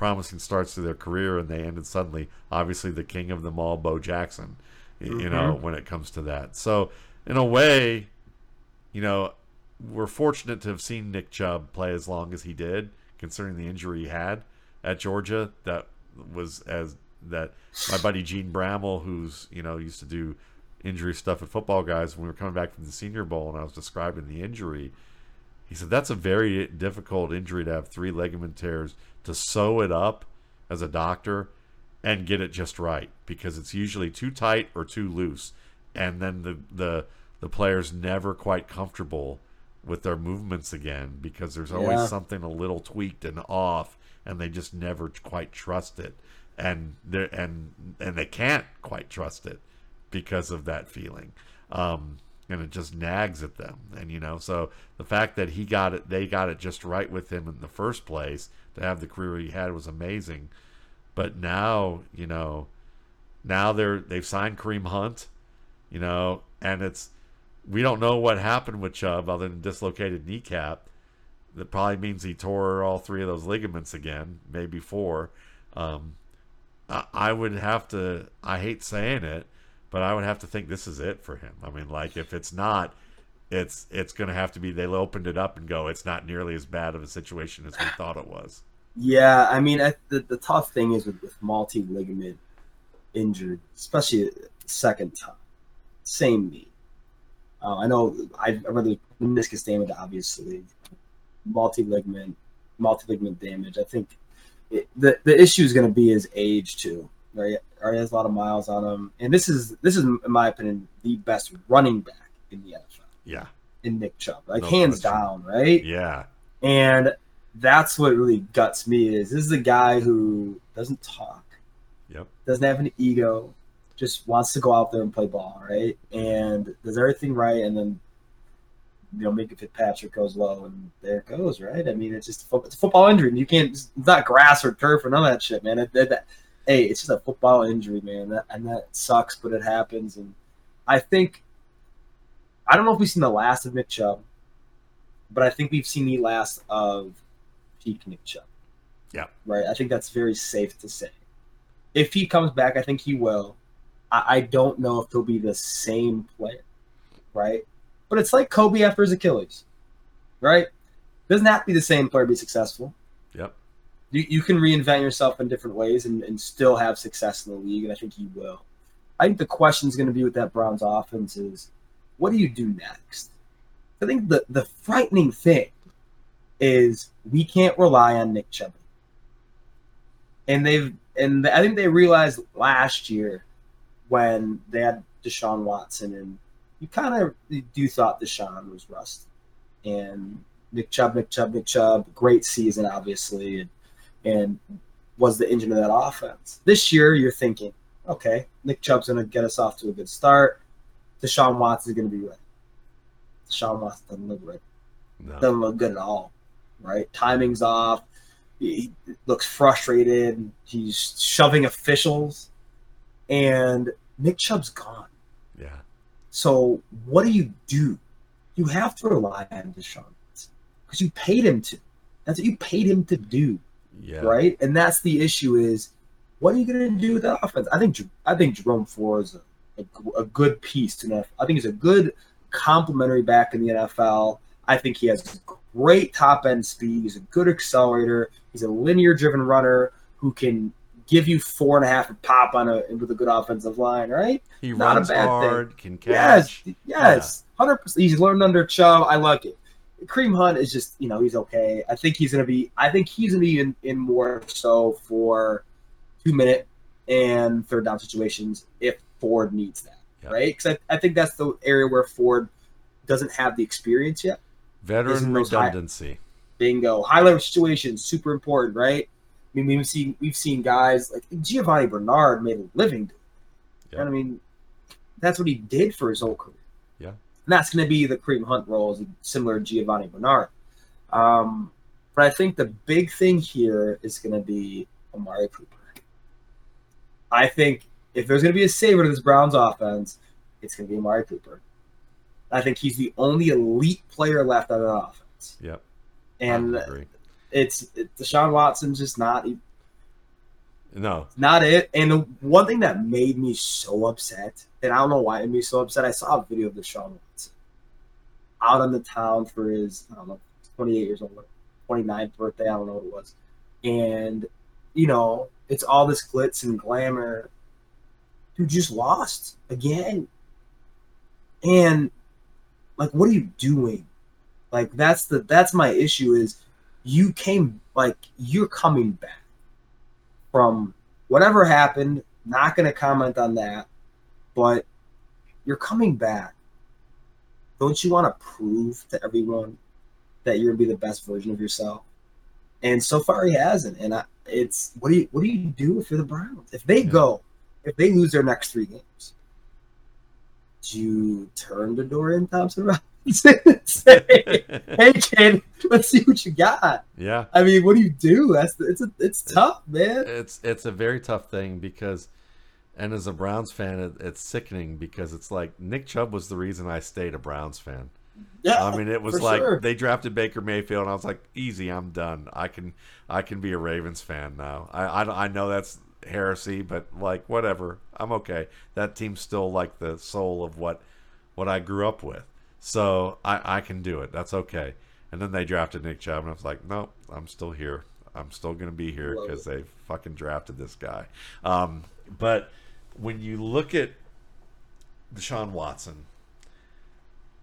promising starts to their career and they ended suddenly obviously the king of them all Bo Jackson you know mm-hmm. when it comes to that so in a way you know, we're fortunate to have seen Nick Chubb play as long as he did, considering the injury he had at Georgia. That was as that my buddy Jene Bramel, who's you know used to do injury stuff at football guys, when we were coming back from the Senior Bowl, and I was describing the injury, he said that's a very difficult injury to have three ligament tears to sew it up as a doctor and get it just right because it's usually too tight or too loose, and then the the the player's never quite comfortable with their movements again because there's always Yeah. something a little tweaked and off and they just never quite trust it. And they and and they can't quite trust it because of that feeling. Um and it just nags at them and you know so the fact that he got it they got it just right with him in the first place to have the career he had was amazing but now you know now they're they've signed Kareem Hunt you know and it's we don't know what happened with Chubb other than dislocated kneecap. That probably means he tore all three of those ligaments again, maybe four. Um, I, I would have to. I hate saying it, but I would have to think this is it for him. I mean, like if it's not, it's it's going to have to be. They opened it up and go. It's not nearly as bad of a situation as we thought it was. Yeah, I mean, I, the the tough thing is with, with multi ligament injured, especially second time, same knee. Uh, I know I, I read the meniscus damage, obviously, multi ligament, multi ligament damage. I think it, the the issue is going to be his age too. Right, already has a lot of miles on him, and this is this is in my opinion the best running back in the NFL. Yeah. In Nick Chubb, like No hands question. down, right? Yeah. And that's what really guts me is this is a guy who doesn't talk, Yep. doesn't have an ego, just wants to go out there and play ball, right? And does everything right, and then you know, Minkah Fitzpatrick goes low, and there it goes, right? I mean, it's just a fo- it's a football injury. and You can't. It's not grass or turf or none of that shit, man. It, it- that- hey, it's just a football injury, man, that, and that sucks, but it happens. And I think I don't know if we've seen the last of Nick Chubb, but I think we've seen the last of peak Nick Chubb. Yeah. Right. I think that's very safe to say. If he comes back, I think he will. I, I don't know if he'll be the same player. Right. But it's like Kobe after his Achilles. Right. Doesn't have to be the same player to be successful. You, you can reinvent yourself in different ways and, and still have success in the league, and I think he will. I think the question is going to be with that Browns offense is what do you do next? I think the, the frightening thing is we can't rely on Nick Chubb. And they've and I think they realized last year when they had Deshaun Watson and you kind of do thought Deshaun was rust. And Nick Chubb, Nick Chubb, Nick Chubb, great season obviously and, and was the engine of that offense. This year you're thinking, okay, Nick Chubb's gonna get us off to a good start. Deshaun Watson is gonna be ready. Deshaun Watson doesn't look ready No. doesn't look good at all. Right, timing's off. He he looks frustrated. He's shoving officials, and Nick Chubb's gone. Yeah. So what do you do? You have to rely on Deshaun because you paid him to. That's what you paid him to do, Yeah. right? And that's the issue: is what are you going to do with that offense? I think I think Jerome Ford is a, a, a good piece to NFL. I think he's a good complementary back in the NFL. I think he has great top end speed. He's a good accelerator. He's a linear driven runner who can give you four and a half a pop on a with a good offensive line, right? He Not a runs bad thing. hard, can Yes, catch. yes, hundred percent. He's learned under Chubb. I like it. Kareem Hunt is just you know he's okay. I think he's gonna be. I think he's gonna be in, in more so for two minute and third down situations if Ford needs that, Yeah. right? Because I, I think that's the area where Ford doesn't have the experience yet. Veteran Isn't high- redundancy. Bingo. High level situations, super important, right? I mean, we've seen we've seen guys like Giovani Bernard made a living. doing it. Yeah. And I mean, that's what he did for his whole career. And that's going to be the Kareem Hunt role, similar to Giovani Bernard. Um, but I think the big thing here is going to be Amari Cooper. I think if there's going to be a saver to this Browns offense, it's going to be Amari Cooper. I think he's the only elite player left on that offense. Yep. And it's it, Deshaun Watson's just not No. not it. And the one thing that made me so upset, and I don't know why it made me so upset, I saw a video of Deshaun Watson out on the town for his I don't know 28 years old, 29th birthday, I don't know what it was, and you know it's all this glitz and glamour. Dude just lost again, and like, what are you doing? Like that's the that's my issue is you came like you're coming back from whatever happened. Not going to comment on that, but you're coming back. Don't you want to prove to everyone that you're gonna be the best version of yourself? And so far, he hasn't. And I, it's what do you what do you do if you're the Browns? If they Yeah. go, if they lose their next three games, you turn to Dorian Thompson Robinson and say, "Hey, kid, let's see what you got"? yeah. I mean, what do you do? That's it's a, it's tough, man. It's it's a very tough thing because, and as a Browns fan, it, it's sickening because it's like Nick Chubb was the reason I stayed a Browns fan. Yeah, I mean, it was like sure. they drafted Baker Mayfield, and I was like, easy, I'm done. I can I can be a Ravens fan now. I I, I know that's heresy, but like whatever, I'm okay. That team's still like the soul of what what I grew up with, so I I can do it. That's okay. And then they drafted Nick Chubb, and I was like, nope, I'm still here. I'm still gonna be here because they fucking drafted this guy. Um, but when you look at Deshaun Watson,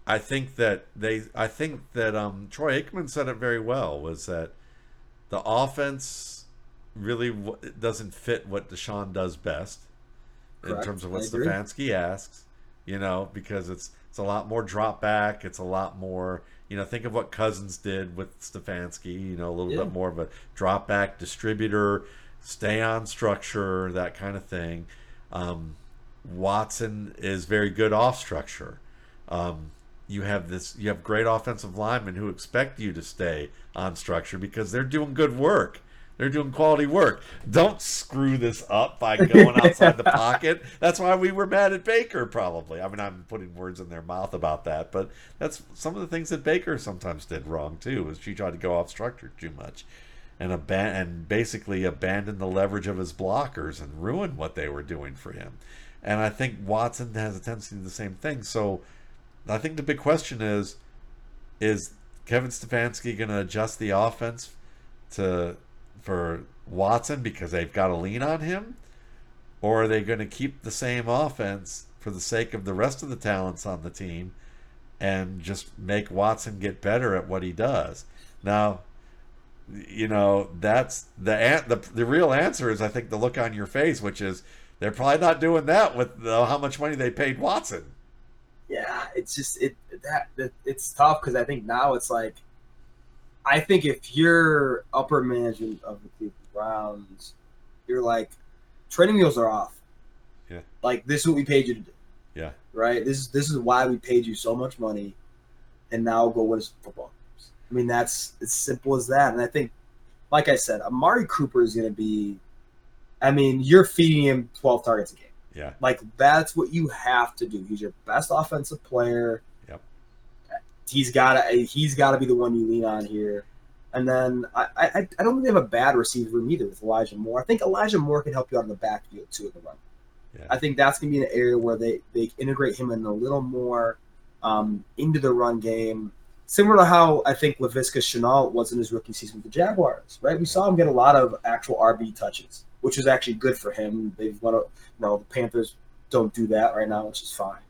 I think that they I think that um Troy Aikman said it very well was that the offense really w- doesn't fit what Deshaun does best in terms of what. Stefanski asks, you know, because it's it's a lot more drop back, it's a lot more, you know, think of what Cousins did with Stefanski, you know, a little Yeah. bit more of a drop back distributor, stay on structure, that kind of thing. Um, Watson is very good off structure. Um, you have this you have great offensive linemen who expect you to stay on structure because they're doing good work. They're doing quality work. Don't screw this up by going outside the pocket. That's why we were mad at Baker, probably. I mean, I'm putting words in their mouth about that, but that's some of the things that Baker sometimes did wrong too. Was she tried to go off structure too much, and aban- and basically abandon the leverage of his blockers and ruin what they were doing for him. And I think Watson has a tendency to do the same thing. So I think the big question is is Kevin Stefanski going to adjust the offense to for Watson because they've got to lean on him or are they going to keep the same offense for the sake of the rest of the talents on the team and just make Watson get better at what he does. Now, you know, that's the the the real answer is I think the look on your face which is they're probably not doing that with the, how much money they paid Watson. yeah, it's just it that, that it's tough because I think now it's like, I think if you're upper management of the Cleveland Browns, you're like, training wheels are off. Yeah. Like this is what we paid you to do. Yeah. Right. This is this is why we paid you so much money, and now go win some football games. I mean that's as simple as that. And I think, like I said, Amari Cooper is going to be. I mean, you're feeding him 12 targets a game. Yeah. Like that's what you have to do. He's your best offensive player. He's got to he's got to be the one you lean on here. And then I, I I don't think they have a bad receiver room either with Elijah Moore. I think Elijah Moore can help you out in the backfield too in the run. Yeah. I think that's gonna be an area where they they integrate him in a little more um, into the run game. Similar to how I think Laviska Shenault was in his rookie season with the Jaguars, right? We saw him get a lot of actual RB touches, which was actually good for him. They've won, a, you know, the Panthers don't do that right now, which is fine.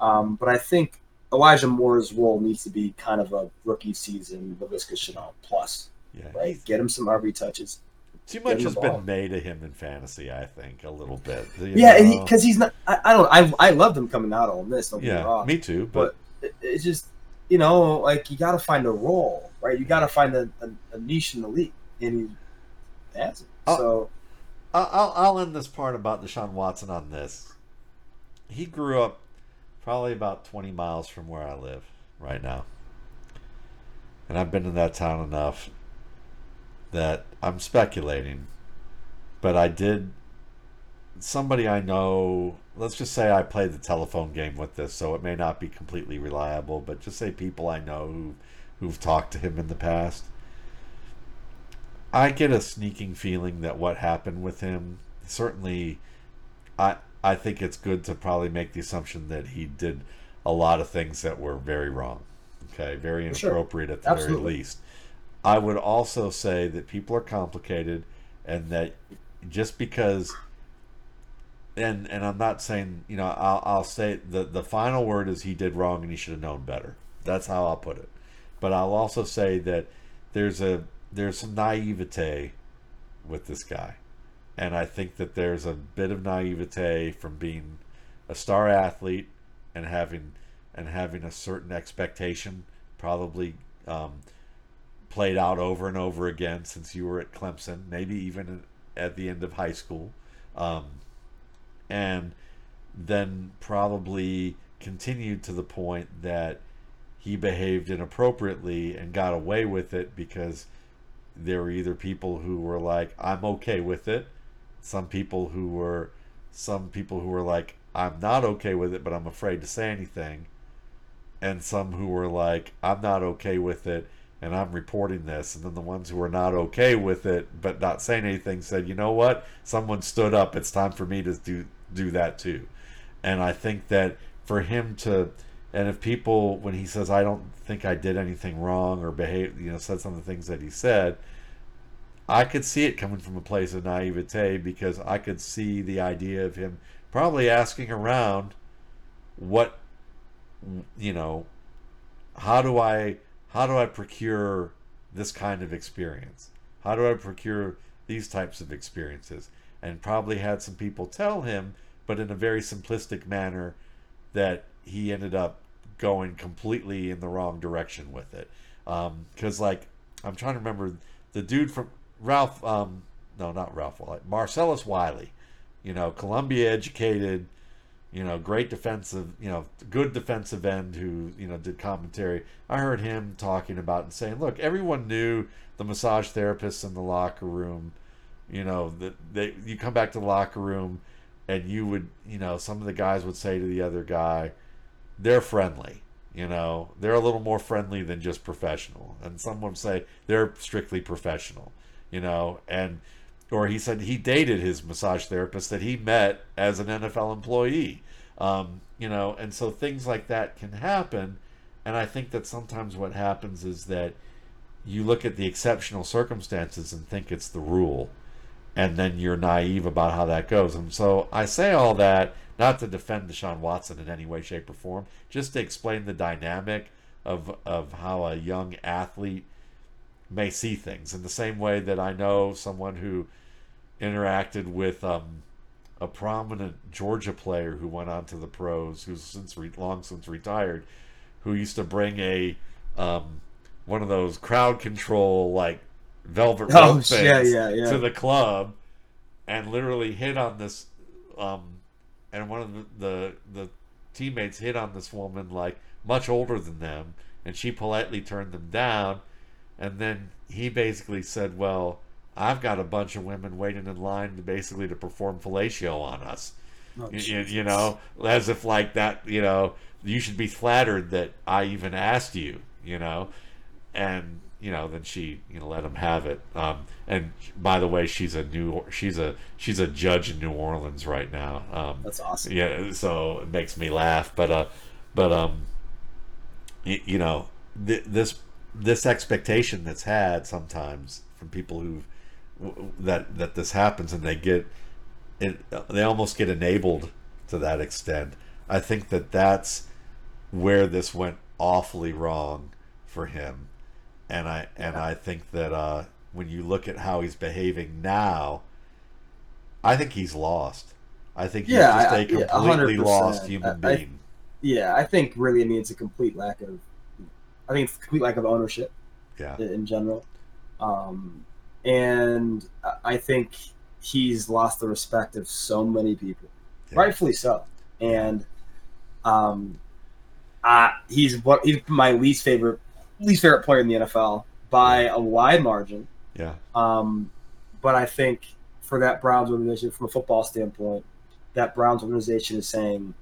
Um, but I think Elijah Moore's role needs to be kind of a rookie season Laviska Shenault plus, Yeah. right? Get him some RB touches. Too much has ball. been made of him in fantasy, I think, a little bit. Yeah, because he's not. I, I don't. I I love them coming out on this. Me yeah, me too. But, but it- it's just you know like you got to find a role right you got to find a, a, a niche in the league and he has it Oh. Uh, so I'll, I'll, I'll end this part about Deshaun Watson on this. He grew up probably about 20 miles from where I live right now. And I've been in that town enough that I'm speculating. But I did. Somebody I know, let's just say I played the telephone game with this, so it may not be completely reliable, but just say people I know who, who've talked to him in the past. I get a sneaking feeling that what happened with him certainly I I think it's good to probably make the assumption that he did a lot of things that were very wrong. Okay, very For sure. inappropriate at the Absolutely. very least. I would also say that people are complicated and that just because and and I'm not saying, you know, I'll I'll say the the final word is he did wrong and he should have known better. That's how I'll put it. But I'll also say that there's a there's some naivete with this guy. And I think that there's a bit of naivete from being a star athlete and having and having a certain expectation probably um, played out over and over again since you were at Clemson, maybe even at the end of high school. Um, and then probably continued to the point that he behaved inappropriately and got away with it because there were either people who were like i'm okay with it some people who were some people who were like i'm not okay with it but i'm afraid to say anything. And some who were like i'm not okay with it and i'm reporting this. And then the ones who were not okay with it but not saying anything said you know what? Someone stood up. It's time for me to do do that too. And i think that for him to and if people when he says i don't think i did anything wrong or behave you know said some of the things that he said i could see it coming from a place of naivete because i could see the idea of him probably asking around what you know how do I how do I procure this kind of experience? How do I procure these types of experiences? And probably had some people tell him, but in a very simplistic manner, that he ended up going completely in the wrong direction with it. Because, um, like, I'm trying to remember the dude from Ralph, um, no, not Ralph Wiley, Marcellus Wiley, you know, Columbia educated, you know, great defensive, you know, good defensive end who, you know, did commentary. I heard him talking about and saying, look, everyone knew the massage therapists in the locker room, you know, that they, you come back to the locker room and you would, you know, some of the guys would say to the other guy, they're friendly. You know, they're a little more friendly than just professional. And some would say they're strictly professional, you know, and or he said he dated his massage therapist that he met as an NFL employee. Um, you know, and so things like that can happen. And I think that sometimes what happens is that you look at the exceptional circumstances and think it's the rule. And then you're naive about how that goes. And so I say all that not to defend Deshaun Watson in any way, shape, or form, just to explain the dynamic of of how a young athlete may see things in the same way that I know someone who interacted with um, a prominent Georgia player who went on to the pros, who's since re- long since retired, who used to bring a um, one of those crowd control like velvet Oh, rope yeah, things yeah, yeah. to the club, and literally hit on this, um, and one of the, the the teammates hit on this woman like much older than them, and she politely turned them down, and then he basically said, "Well." I've got a bunch of women waiting in line to basically to perform fellatio on us. Oh, You- you, know, as if like that, you know, you should be flattered that I even asked you, you know, and you know, then she, you know, let him have it. Um, and by the way, she's a new, she's a, she's a judge in New Orleans right now. Um, That's awesome. yeah, so it makes me laugh, but uh, but um, you, you know, th- this this expectation that's had sometimes from people who that that this happens and they get it, they almost get enabled to that extent. I think that that's where this went awfully wrong for him, and I and I think that uh, when you look at how he's behaving now, I think he's lost. I think he's Yeah, just I- a yeah, completely 100%. lost human I- I- Yeah, I think really it means a complete lack of, I think it's a complete lack of ownership yeah, in, in general, um, and I- think he's lost the respect of so many people, Yeah. rightfully so. And um, uh, he's what he's my least favorite least favorite player in the NFL by a wide margin. yeah, Um, but I think for that Browns organization, from a football standpoint, that Browns organization is saying,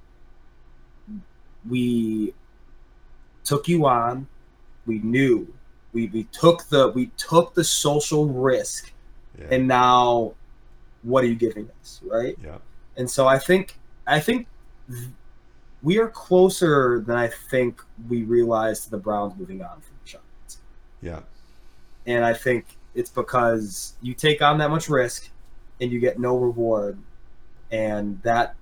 we took you on, we knew, we, we took the we took the social risk, yeah, and now, what are you giving us, right? yeah, And so I think I think th- we are closer than I think we realized to the Browns moving on from Deshaun. Watson. yeah, And I think it's because you take on that much risk and you get no reward, and that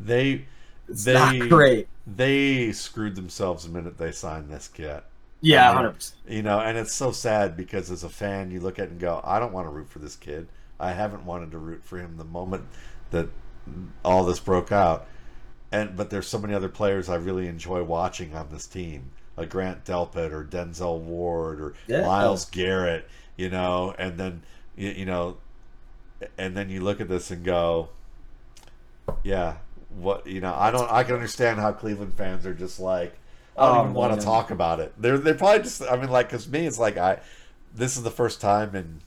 they They- not great. they screwed themselves the minute they signed this kid. Yeah, hundred percent. You know, and it's so sad because as a fan, you look at it and go, I don't want to root for this kid. I haven't wanted to root for him the moment that all this broke out. And but there's so many other players I really enjoy watching on this team, like Grant Delpit or Denzel Ward or Yeah. Myles Garrett. You know, and then you, you know, and then you look at this and go, yeah, what you know, I don't. I can understand how Cleveland fans are just like, I don't even um, want to talk about it. They're they're probably just. I mean, like, cause me, it's like I. This is the first time in.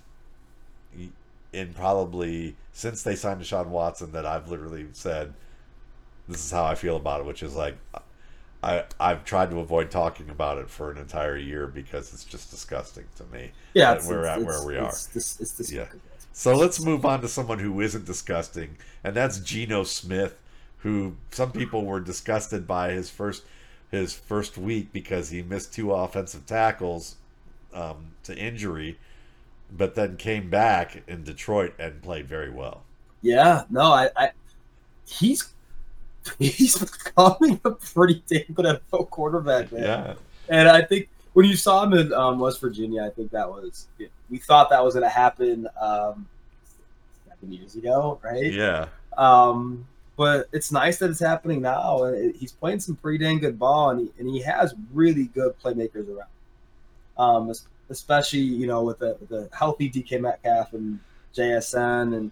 In probably since they signed Deshaun Watson that I've literally said, this is how I feel about it, which is like, I I've tried to avoid talking about it for an entire year because it's just disgusting to me. Yeah, that it's, we're it's, at it's, where we it's, This, it's this Yeah. So let's move on to someone who isn't disgusting, and that's Geno Smith, who some people were disgusted by his first his first week because he missed two offensive tackles um, to injury, but then came back in Detroit and played very well. Yeah, no, I, I he's he's becoming a pretty damn good NFL quarterback, man. Yeah, and I think when you saw him in um, West Virginia, I think that was we thought that was going to happen um, seven years ago, right? Yeah. Um, but it's nice that it's happening now. and He's playing some pretty dang good ball, and he, and he has really good playmakers around. Um, especially you know with the, the healthy DK Metcalf and JSN and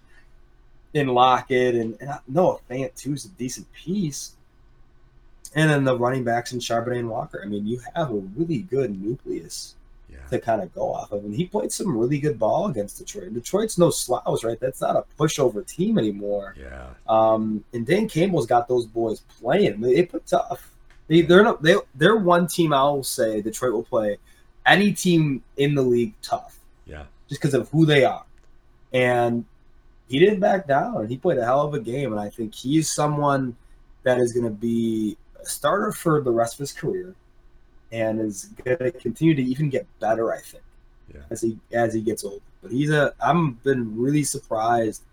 in Lockett and, and Noah Fant too is a decent piece. And then the running backs in Charbonnet and Walker. I mean, you have a really good nucleus Yeah. to kind of go off of. And he played some really good ball against Detroit. Detroit's no slouch, right? That's not a pushover team anymore. Yeah. Um, and Dan Campbell's got those boys playing. They, they put tough. They, they're not, they, they're one team I will say Detroit will play any team in the league tough Yeah. just because of who they are. And he didn't back down. and He played a hell of a game. And I think he's someone that is going to be a starter for the rest of his career and is going to continue to even get better, I think, Yeah. as he as he gets older. But he's a I'm been really surprised,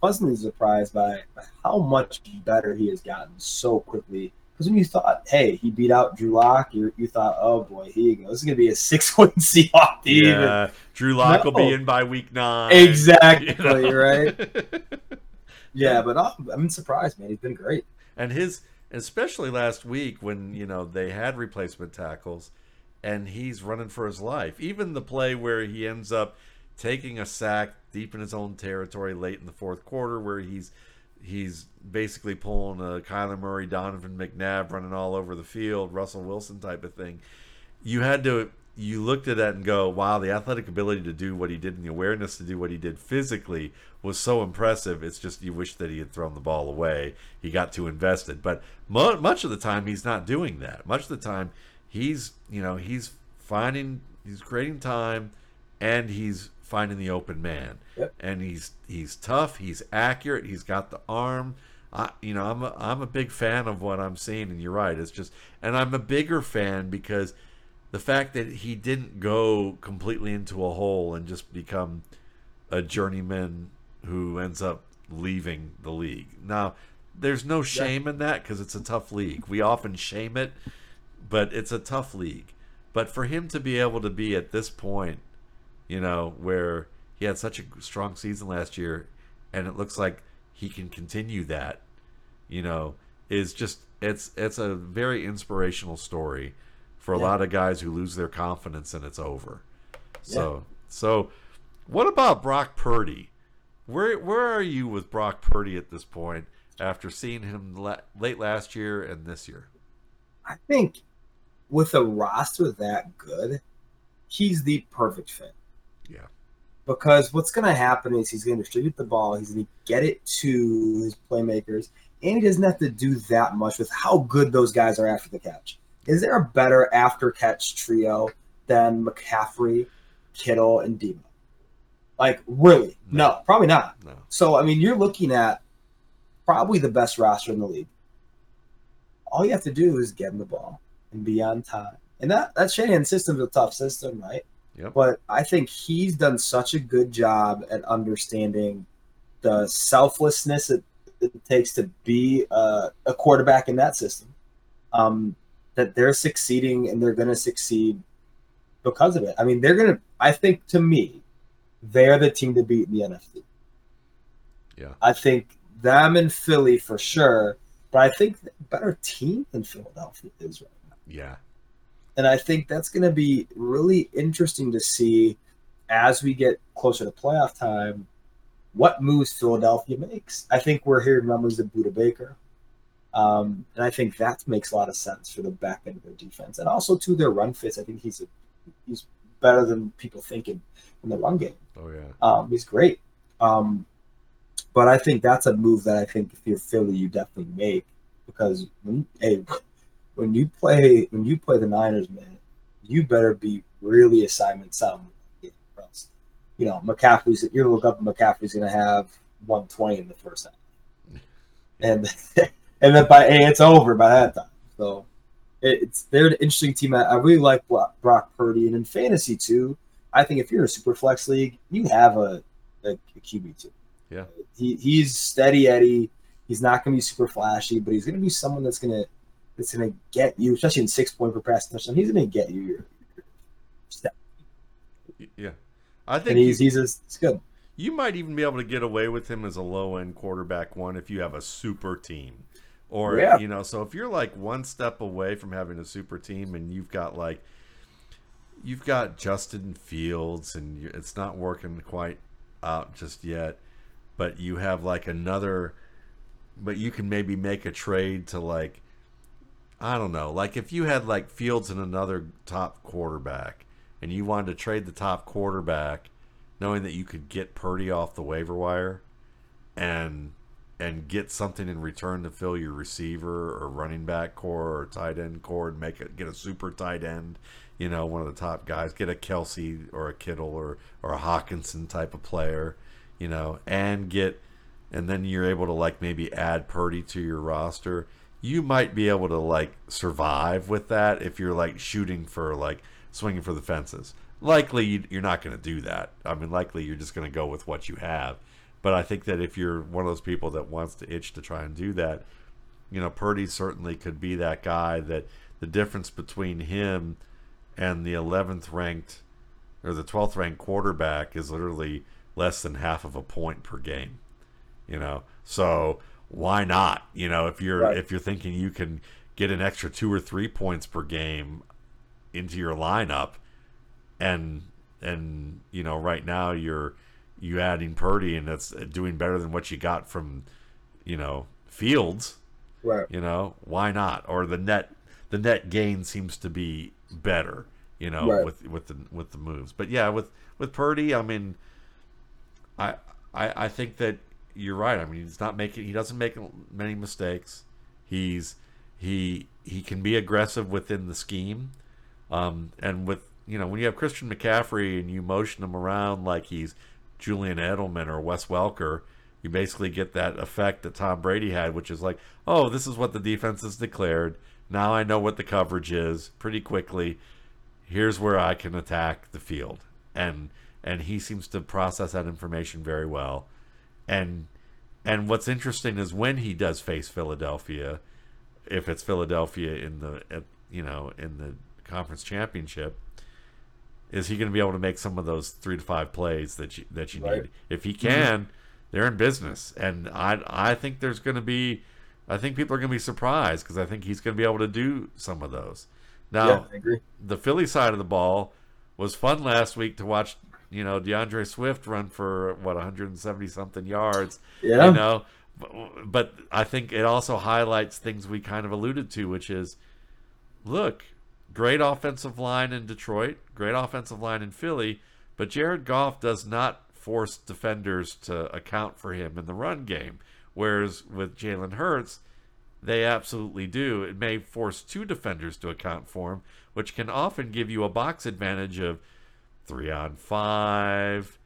pleasantly surprised by, by how much better he has gotten so quickly. Because when you thought, hey, he beat out Drew Lock, you you thought, oh boy, here you go. This is gonna be a six win Seahawk team. And- Yeah. Drew Lock will be in by week nine. Exactly, You know? right? Yeah, but uh, I'm surprised, man. He's been great. and his especially last week when you know they had replacement tackles and he's running for his life even the play where he ends up taking a sack deep in his own territory late in the fourth quarter where he's he's basically pulling a Kyler Murray, Donovan McNabb running all over the field, Russell Wilson type of thing. You had to you looked at that and go, wow, the athletic ability to do what he did and the awareness to do what he did physically was so impressive. It's just you wish that he had thrown the ball away. He got too invested. But mu- much of the time, he's not doing that. Much of the time, he's you know he's finding he's creating time, and he's finding the open man. Yep. And he's he's tough. He's accurate. He's got the arm. I, you know, I'm a, I'm a big fan of what I'm seeing, and you're right. It's just, and I'm a bigger fan because the fact that he didn't go completely into a hole and just become a journeyman who ends up leaving the league. Now, there's no shame in that because it's a tough league. We often shame it, but it's a tough league. But for him to be able to be at this point, you know, where he had such a strong season last year, and it looks like he can continue that, you know, is just it's it's a very inspirational story for a Yeah. lot of guys who lose their confidence and it's over. So so what about Brock Purdy? Where where are you with Brock Purdy at this point after seeing him la- late last year and this year? I think with a roster that good, he's the perfect fit. Yeah. Because what's going to happen is he's going to distribute the ball, he's going to get it to his playmakers, and he doesn't have to do that much with how good those guys are after the catch. Is there a better after catch trio than McCaffrey, Kittle, and Debo? Like, really? No, probably not. No. So, I mean, you're looking at probably the best roster in the league. All you have to do is get him the ball and be on time. And that, that Shanahan system's a tough system, right? Yep. But I think he's done such a good job at understanding the selflessness it, it takes to be a, a quarterback in that system. Um, that they're succeeding and they're going to succeed because of it. I mean, they're going to, I think to me, they're the team to beat in the NFC. Yeah. I think them and Philly for sure, but I think better team than Philadelphia is right now. Yeah. And I think that's going to be really interesting to see as we get closer to playoff time what moves Philadelphia makes. I think we're hearing numbers of Budda Baker. Um, and I think that makes a lot of sense for the back end of their defense. And also to their run fits. I think he's a, he's better than people think in, in the run game. Oh yeah. Um, he's great. Um, but I think that's a move that I think if you're Philly, you definitely make because when, hey, when you play when you play the Niners, man, you better be really assignment sound. You know, McCaffrey's. You look up, McCaffrey's going to have 120 in the first half, and and then by hey, it's over by that time. So it's they're an interesting team. I, I really like Brock, Brock Purdy, and in fantasy too. I think if you're a super flex league, you have a, a, a QB too. Yeah. He, he's steady Eddie. He's not going to be super flashy, but he's going to be someone that's going to that's going to get you, especially in six point per pass touchdown. He's going to get you your, your step. Yeah, I think And he's he's, a, he's good. you might even be able to get away with him as a low end quarterback one if you have a super team, or Yeah. you know. So if you're like one step away from having a super team and you've got like you've got Justin Fields and you, it's not working quite out just yet, but you have like another, but you can maybe make a trade to like, I don't know, like if you had like Fields and another top quarterback and you wanted to trade the top quarterback, knowing that you could get Purdy off the waiver wire and and get something in return to fill your receiver or running back corps or tight end corps and make it get a super tight end, you know, one of the top guys, get a Kelce or a Kittle or or a Hockenson type of player, you know, and get and then you're able to like maybe add Purdy to your roster. You might be able to like survive with that if you're like shooting for like swinging for the fences. Likely you- you're not going to do that. I mean, likely you're just going to go with what you have. But I think that if you're one of those people that wants to itch to try and do that, you know, Purdy certainly could be that guy that the difference between him and the 11th ranked or the 12th ranked quarterback is literally less than half of a point per game. You know, so why not? You know, if you're Right. if you're thinking you can get an extra two or three points per game into your lineup, and and you know right now you're you adding Purdy and that's doing better than what you got from you know Fields. Right. You know why not? Or the net the net gain seems to be better. You know Right. with with the with the moves. But yeah, with with Purdy, I mean, I I I think that you're right. I mean, he's not making he doesn't make many mistakes. He's he he can be aggressive within the scheme. Um, and with you know when you have Christian McCaffrey and you motion him around like he's Julian Edelman or Wes Welker, you basically get that effect that Tom Brady had, which is like, oh, this is what the defense has declared. Now I know what the coverage is pretty quickly. Here's where I can attack the field, and and he seems to process that information very well. And and what's interesting is when he does face Philadelphia, if it's Philadelphia in the you know in the conference championship, is he going to be able to make some of those three to five plays that you that you Right. need? If he mm-hmm. can, they're in business, and I I think there's going to be, I think people are going to be surprised because I think he's going to be able to do some of those. Now, yeah, the Philly side of the ball was fun last week to watch. You know, D'Andre Swift run for what 170 something yards. Yeah. You know, but, but I think it also highlights things we kind of alluded to, which is, look, great offensive line in Detroit, great offensive line in Philly, but Jared Goff does not force defenders to account for him in the run game. Whereas with Jalen Hurts, they absolutely do. It may force two defenders to account for him, which can often give you a box advantage of three on five,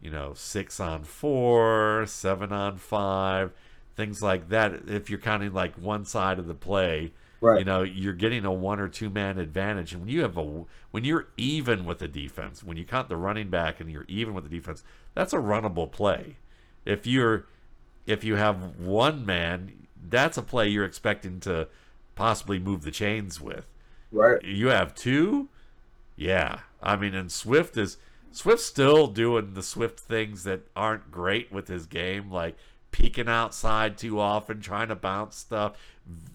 you know, six on four, seven on five, things like that. If you're counting like one side of the play, Right. you know, you're getting a one or two man advantage. And when you have a when you're even with the defense, when you count the running back and you're even with the defense, that's a runnable play. If you're if you have one man, that's a play you're expecting to possibly move the chains with. Right. You have two, yeah. I mean, and Swift is Swift's still doing the Swift things that aren't great with his game, like peeking outside too often, trying to bounce stuff.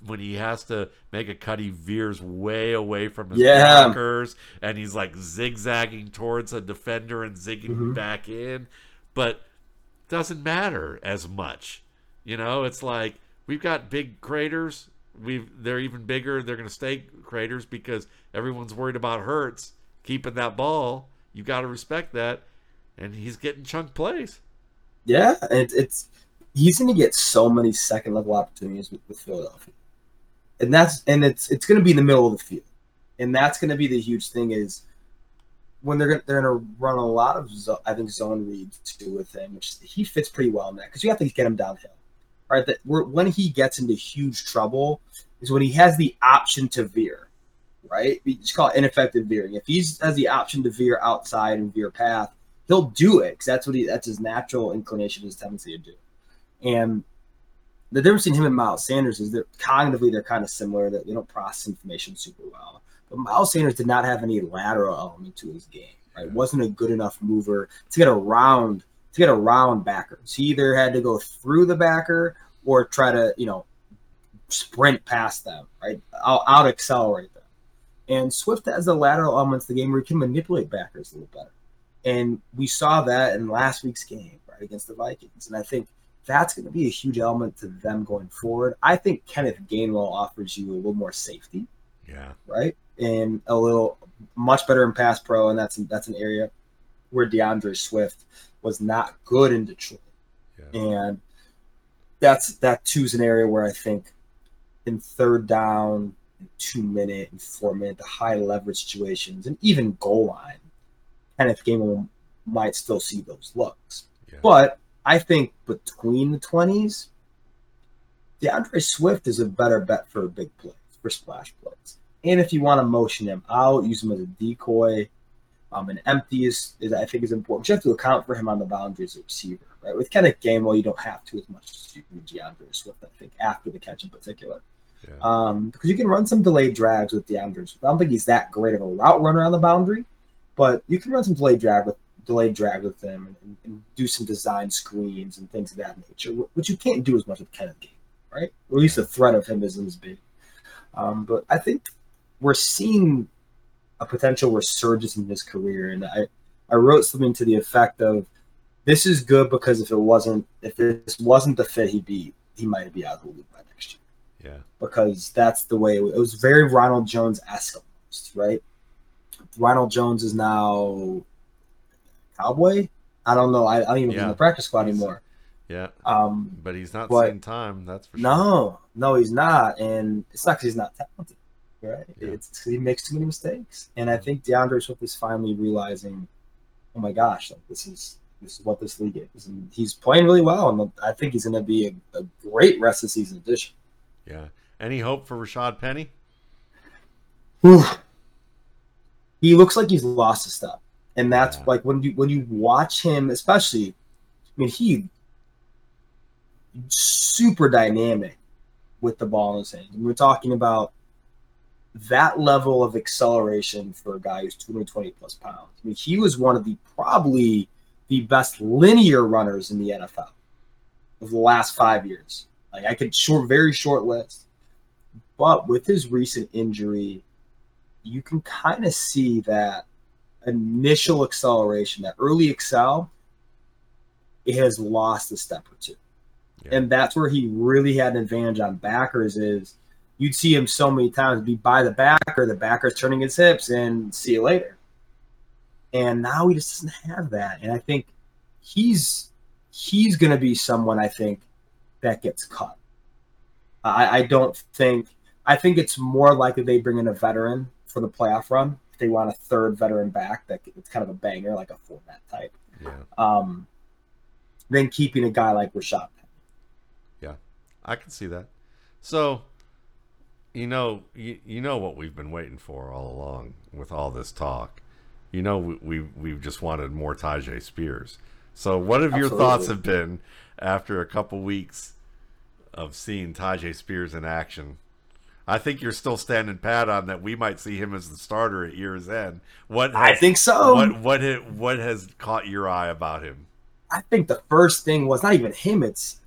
When he has to make a cut, he veers way away from his Yeah. blockers, and he's like zigzagging towards a defender and zigging Mhm. back in. But doesn't matter as much. You know, it's like we've got big craters. We've they're even bigger. They're going to stay craters because everyone's worried about Hurts keeping that ball. You got to respect that, and he's getting chunk plays. Yeah, it's, it's he's going to get so many second level opportunities with, with Philadelphia, and that's and it's it's going to be in the middle of the field, and that's going to be the huge thing is when they're gonna, they're going to run a lot of I think zone reads too with him, which he fits pretty well in that because you have to get him downhill, right? That when he gets into huge trouble is when he has the option to veer, right? We just call it ineffective veering. If he has the option to veer outside and veer path, he'll do it because that's what he that's his natural inclination, his tendency to do. And the difference between him and Miles Sanders is that cognitively they're kind of similar. That they don't process information super well. But Miles Sanders did not have any lateral element to his game. Right, wasn't a good enough mover to get around to get around backers. He either had to go through the backer or try to you know sprint past them. Right, out, out accelerate them. And Swift has the lateral elements of the game where he can manipulate backers a little better. And we saw that in last week's game, right, against the Vikings. And I think that's going to be a huge element to them going forward. I think Kenneth Gainwell offers you a little more safety. Yeah. Right. And a little much better in pass pro, and that's that's an area where D'Andre Swift was not good in Detroit. Yeah. And that's that too's an area where I think in third down, two minute and four minute, the high leverage situations, and even goal line, Kenneth Gainwell might still see those looks. Yeah. But I think between the 20s, D'Andre Swift is a better bet for big plays, for splash plays. And if you want to motion him out, use him as a decoy. Um, and empty is, is, I think is important. You have to account for him on the boundaries as a receiver, right? With Kenneth Gainwell, you don't have to as much as you do D'Andre Swift. I think after the catch in particular, yeah. um, because you can run some delayed drags with D'Andre Swift. I don't think he's that great of a route runner on the boundary, but you can run some delayed drag with delayed drag with them and, and, do some design screens and things of that nature, which you can't do as much with Kenneth Game, right? Or at least the threat of him isn't as big. Um, but I think we're seeing a potential resurgence in his career, and I I wrote something to the effect of this is good because if it wasn't if this wasn't the fit he'd be he might be out of the league by next year. Yeah, because that's the way it was, it was very Ronald Jones esque right? Ronald Jones is now Cowboy. I don't know. I, I don't even yeah. in the practice squad anymore. Yeah. Um, but he's not but, time. That's for sure. No, no, he's not, and it's not because he's not talented, right? Yeah. It's he makes too many mistakes, and I think D'Andre Swift is finally realizing, oh my gosh, like this is this is what this league is, and he's playing really well, and I think he's going to be a, a, great rest of season addition. Yeah. Any hope for Rashad Penny? He looks like he's lost a step and that's yeah. like when you when you watch him, especially, I mean, he super dynamic with the ball in his hands. And we're talking about that level of acceleration for a guy who's 220 plus pounds. I mean, he was one of the probably the best linear runners in the NFL of the last five years. Like I could short, very short list, but with his recent injury, you can kind of see that initial acceleration, that early excel, it has lost a step or two. Yeah. And that's where he really had an advantage on backers is you'd see him so many times be by the backer, the backer's turning his hips and see you later. And now he just doesn't have that. And I think he's he's gonna be someone I think that gets cut. I, I don't think I think it's more likely they bring in a veteran for the playoff run they want a third veteran back that it's kind of a banger, like a format type. Yeah. Um, than keeping a guy like Rashad. Yeah, I can see that. So, you know, you, you know what we've been waiting for all along with all this talk. You know, we, we we've just wanted more Tyjae Spears. So, what have Absolutely. your thoughts have been after a couple weeks of seeing Tyjae Spears in action? I think you're still standing pat on that. We might see him as the starter at year's end. What has, I think so. What what what has caught your eye about him? I think the first thing was not even him. It's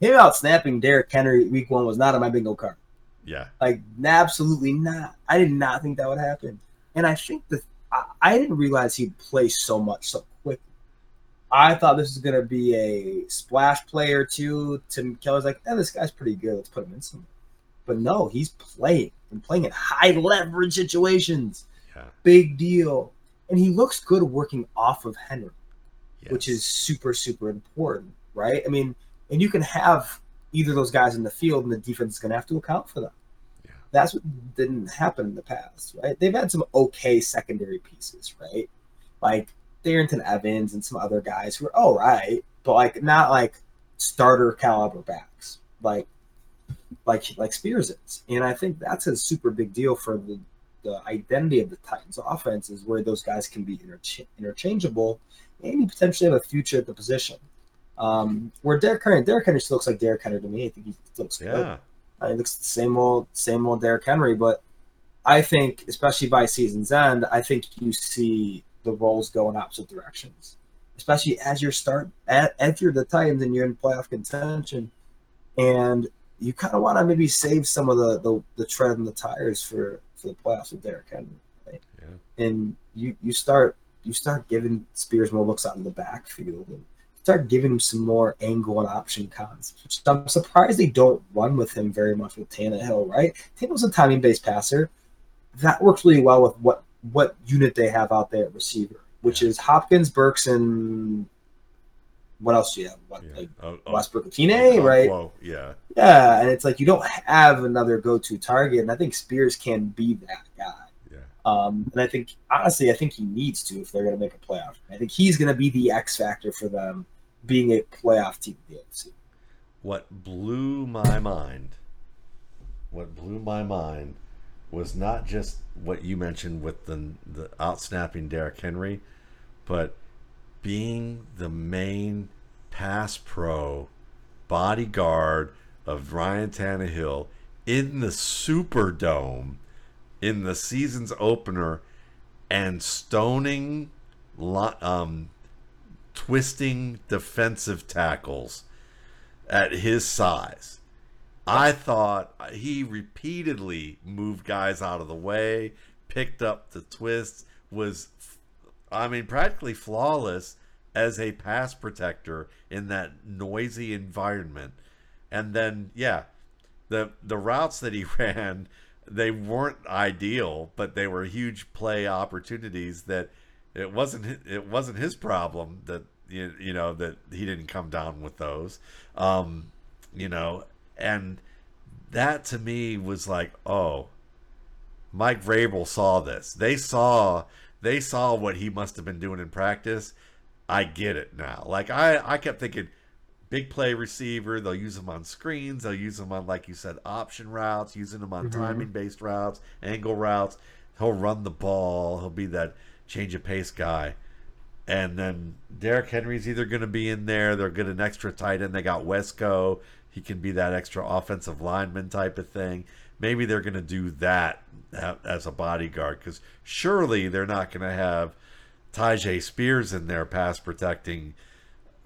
him out snapping Derrick Henry week one was not on my bingo card. Yeah, like absolutely not. I did not think that would happen, and I think the I, I didn't realize he'd play so much so quickly. I thought this was gonna be a splash player too. Tim Kelly's like, "Yeah, this guy's pretty good. Let's put him in some." But no, he's playing and playing in high leverage situations. Yeah. Big deal. And he looks good working off of Henry, yes. which is super, super important, right? I mean, and you can have either those guys in the field and the defense is going to have to account for them. Yeah. That's what didn't happen in the past, right? They've had some okay secondary pieces, right? Like Darrynton Evans and some other guys who are all right, but like not like starter caliber backs. Like like like Spears is. And I think that's a super big deal for the, the identity of the Titans offense is where those guys can be intercha- interchangeable and you potentially have a future at the position. Um, where Derrick Henry, Derrick Henry still looks like Derrick Henry to me. I think he looks good. Yeah. Uh, He looks the same old, same old Derrick Henry. But I think, especially by season's end, I think you see the roles go in opposite directions. Especially as you're start at if you're the Titans and you're in playoff contention, and you kind of want to maybe save some of the, the the tread and the tires for for the playoffs with Derrick Henry. Right? Yeah. And you you start you start giving Spears more looks out in the backfield and start giving him some more angle and option cons. Which I'm surprised they don't run with him very much with Tannehill, right? Tannehill's a timing based passer. That works really well with what what unit they have out there at receiver, which Yeah. is Hopkins, Burks, and what else do you have? What, Yeah. like Oh, oh, Westbrook Atine, right? Whoa, yeah. Yeah, and it's like you don't have another go-to target, and I think Spears can be that guy. Yeah. Um, and I think honestly, I think he needs to if they're going to make a playoff. I think he's going to be the X factor for them being a playoff team in the AFC. What blew my mind, what blew my mind was not just what you mentioned with the the outsnapping Derrick Henry, but being the main pass pro bodyguard of Ryan Tannehill in the Superdome in the season's opener and stoning um, twisting defensive tackles at his size. I thought he repeatedly moved guys out of the way, picked up the twists, was, I mean, practically flawless as a pass protector in that noisy environment. And then, yeah, the the routes that he ran, they weren't ideal, but they were huge play opportunities that it wasn't it wasn't his problem that you, you know that he didn't come down with those um you know and that to me was like oh Mike Vrabel saw this they saw they saw what he must have been doing in practice I get it now like I I kept thinking big play receiver they'll use him on screens they'll use him on like you said option routes using him on Mhm. timing based routes angle routes he'll run the ball he'll be that change of pace guy and then Derrick Henry's either going to be in there. They're good an extra tight end. They got Wesco. He can be that extra offensive lineman type of thing. Maybe they're going to do that as a bodyguard because surely they're not going to have Tyjae Spears in there pass protecting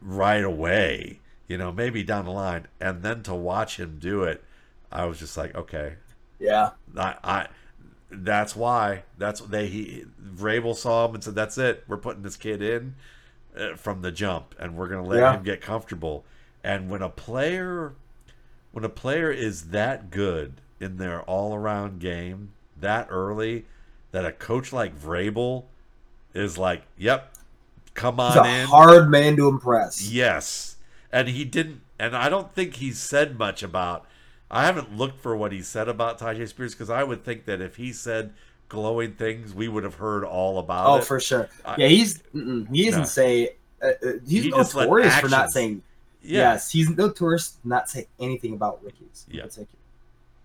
right away. You know, maybe down the line, and then to watch him do it, I was just like, okay, Yeah, I, I that's why. That's they he Vrabel saw him and said that's it. We're putting this kid in uh, from the jump and we're gonna let Yeah. him get comfortable. And when a player when a player is that good in their all around game that early that a coach like Vrabel is like yep come he's on a in hard man to impress. Yes. And he didn't and I don't think he said much about I haven't looked for what he said about Tyjae Spears because I would think that if he said glowing things, we would have heard all about Oh, it. for sure. I- Yeah, he's he doesn't No. say. Uh, uh, he's He notorious for not saying. yeah. Yes, he's notorious to not say anything about rookies. in Yeah.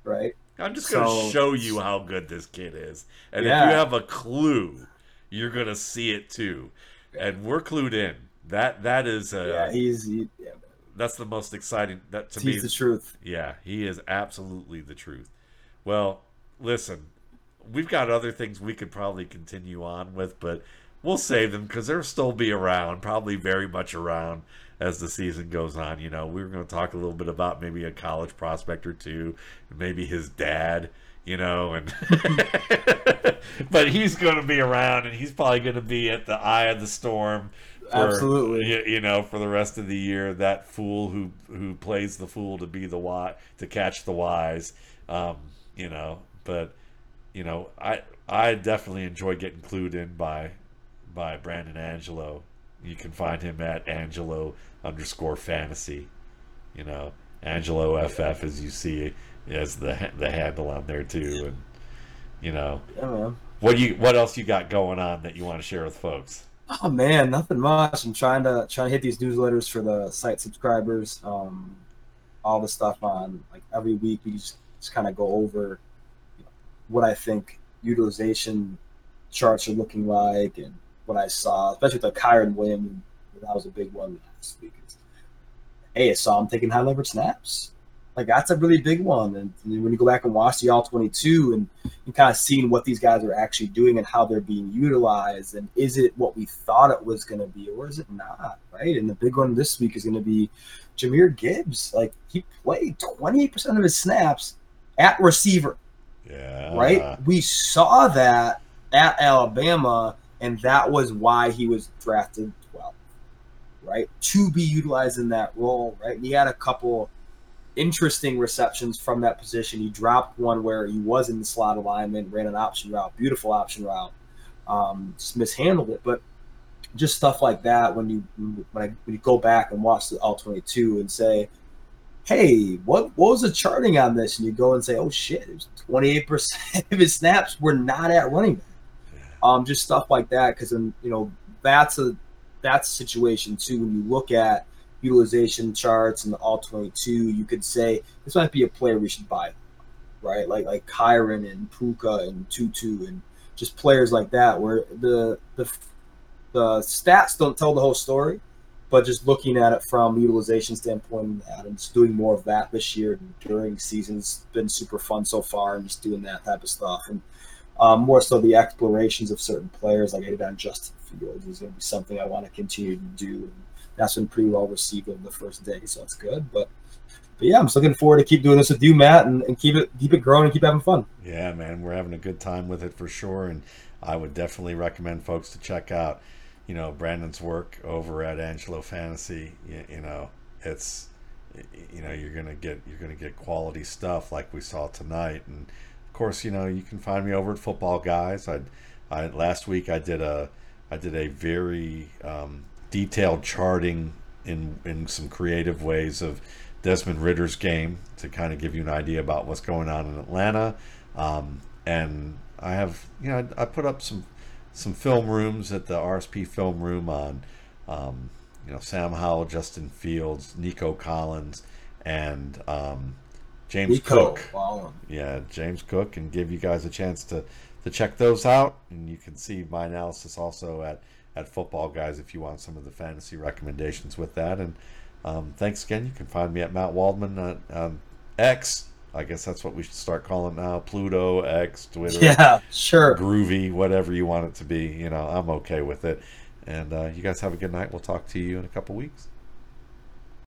Right. I'm just to So- show you how good this kid is. And if you have a clue, you're to see it too. And we're clued in. That that is uh yeah, he's he, yeah, that's the most exciting that to me he's the truth. Yeah, he is absolutely the truth. Well, listen, we've got other things we could probably continue on with, but we'll save them because they'll still be around, probably very much around as the season goes on. You know, we were going to talk a little bit about maybe a college prospect or two, maybe his dad. You know, and but he's going to be around, and he's probably going to be at the eye of the storm for, Absolutely. y- you know for the rest of the year that fool who who plays the fool to be the wise to catch the wise um you know but you know i i definitely enjoy getting clued in by by brandon angelo you can find him at angelo underscore fantasy you know angelo ff as you see as the the handle on there too and you know Yeah, what you what else you got going on that you want to share with folks Oh man, nothing much. I'm trying to trying to hit these newsletters for the site subscribers. Um, all the stuff on like every week we just, just kind of go over you know, what I think utilization charts are looking like and what I saw, especially with the Kyren Williams. That was a big one last week. hey, I saw him taking high leverage snaps. Like that's a really big one. And, and when you go back and watch the all 22 and you kind of seeing what these guys are actually doing and how they're being utilized, and is it what we thought it was going to be, or is it not? Right. And the big one this week is going to be Jahmyr Gibbs. Like he played 28% of his snaps at receiver. Yeah. Right. We saw that at Alabama, and that was why he was drafted 12. Right. To be utilized in that role. Right. And he had a couple interesting receptions from that position. He dropped one where he was in the slot alignment, ran an option route, beautiful option route, um, just mishandled it. But just stuff like that when you when, I, when you go back and watch the all 22 and say, hey, what what was the charting on this? And you go and say, oh shit, it was 28% of his snaps were not at running back. Um, just stuff like that because then you know that's a that's a situation too when you look at utilization charts and the all 22, you could say this might be a player we should buy, right? Like like Kyren and Puka and Tutu and just players like that, where the the the stats don't tell the whole story, but just looking at it from utilization standpoint, Adams doing more of that this year during seasons been super fun so far, and just doing that type of stuff and. Um, more so the explorations of certain players like I Justin Fields is going to be something I want to continue to do. And that's been pretty well received over the first day, so that's good. But but yeah, I'm just looking forward to keep doing this with you, Matt, and, and keep it keep it growing and keep having fun. Yeah, man, we're having a good time with it for sure, and I would definitely recommend folks to check out, you know, Brandon's work over at Angelo Fantasy. You, you know, it's you know you're gonna get you're gonna get quality stuff like we saw tonight, and of course, you know, you can find me over at Football Guys. I, I last week I did a I did a very um, detailed charting in in some creative ways of Desmond Ridder's game to kind of give you an idea about what's going on in Atlanta. Um, and I have, you know, I, I, put up some some film rooms at the RSP film room on, um, you know, Sam Howell, Justin Fields, Nico Collins, and um, James. Cook. Wow. Yeah, James Cook, and give you guys a chance to to check those out. And you can see my analysis also at at Football Guys if you want some of the fantasy recommendations with that. And um, thanks again. You can find me at Matt Waldman on um, X. I guess that's what we should start calling now. Pluto, X, Twitter. Yeah, sure. Groovy, whatever you want it to be. You know, I'm okay with it. And uh, you guys have a good night. We'll talk to you in a couple weeks.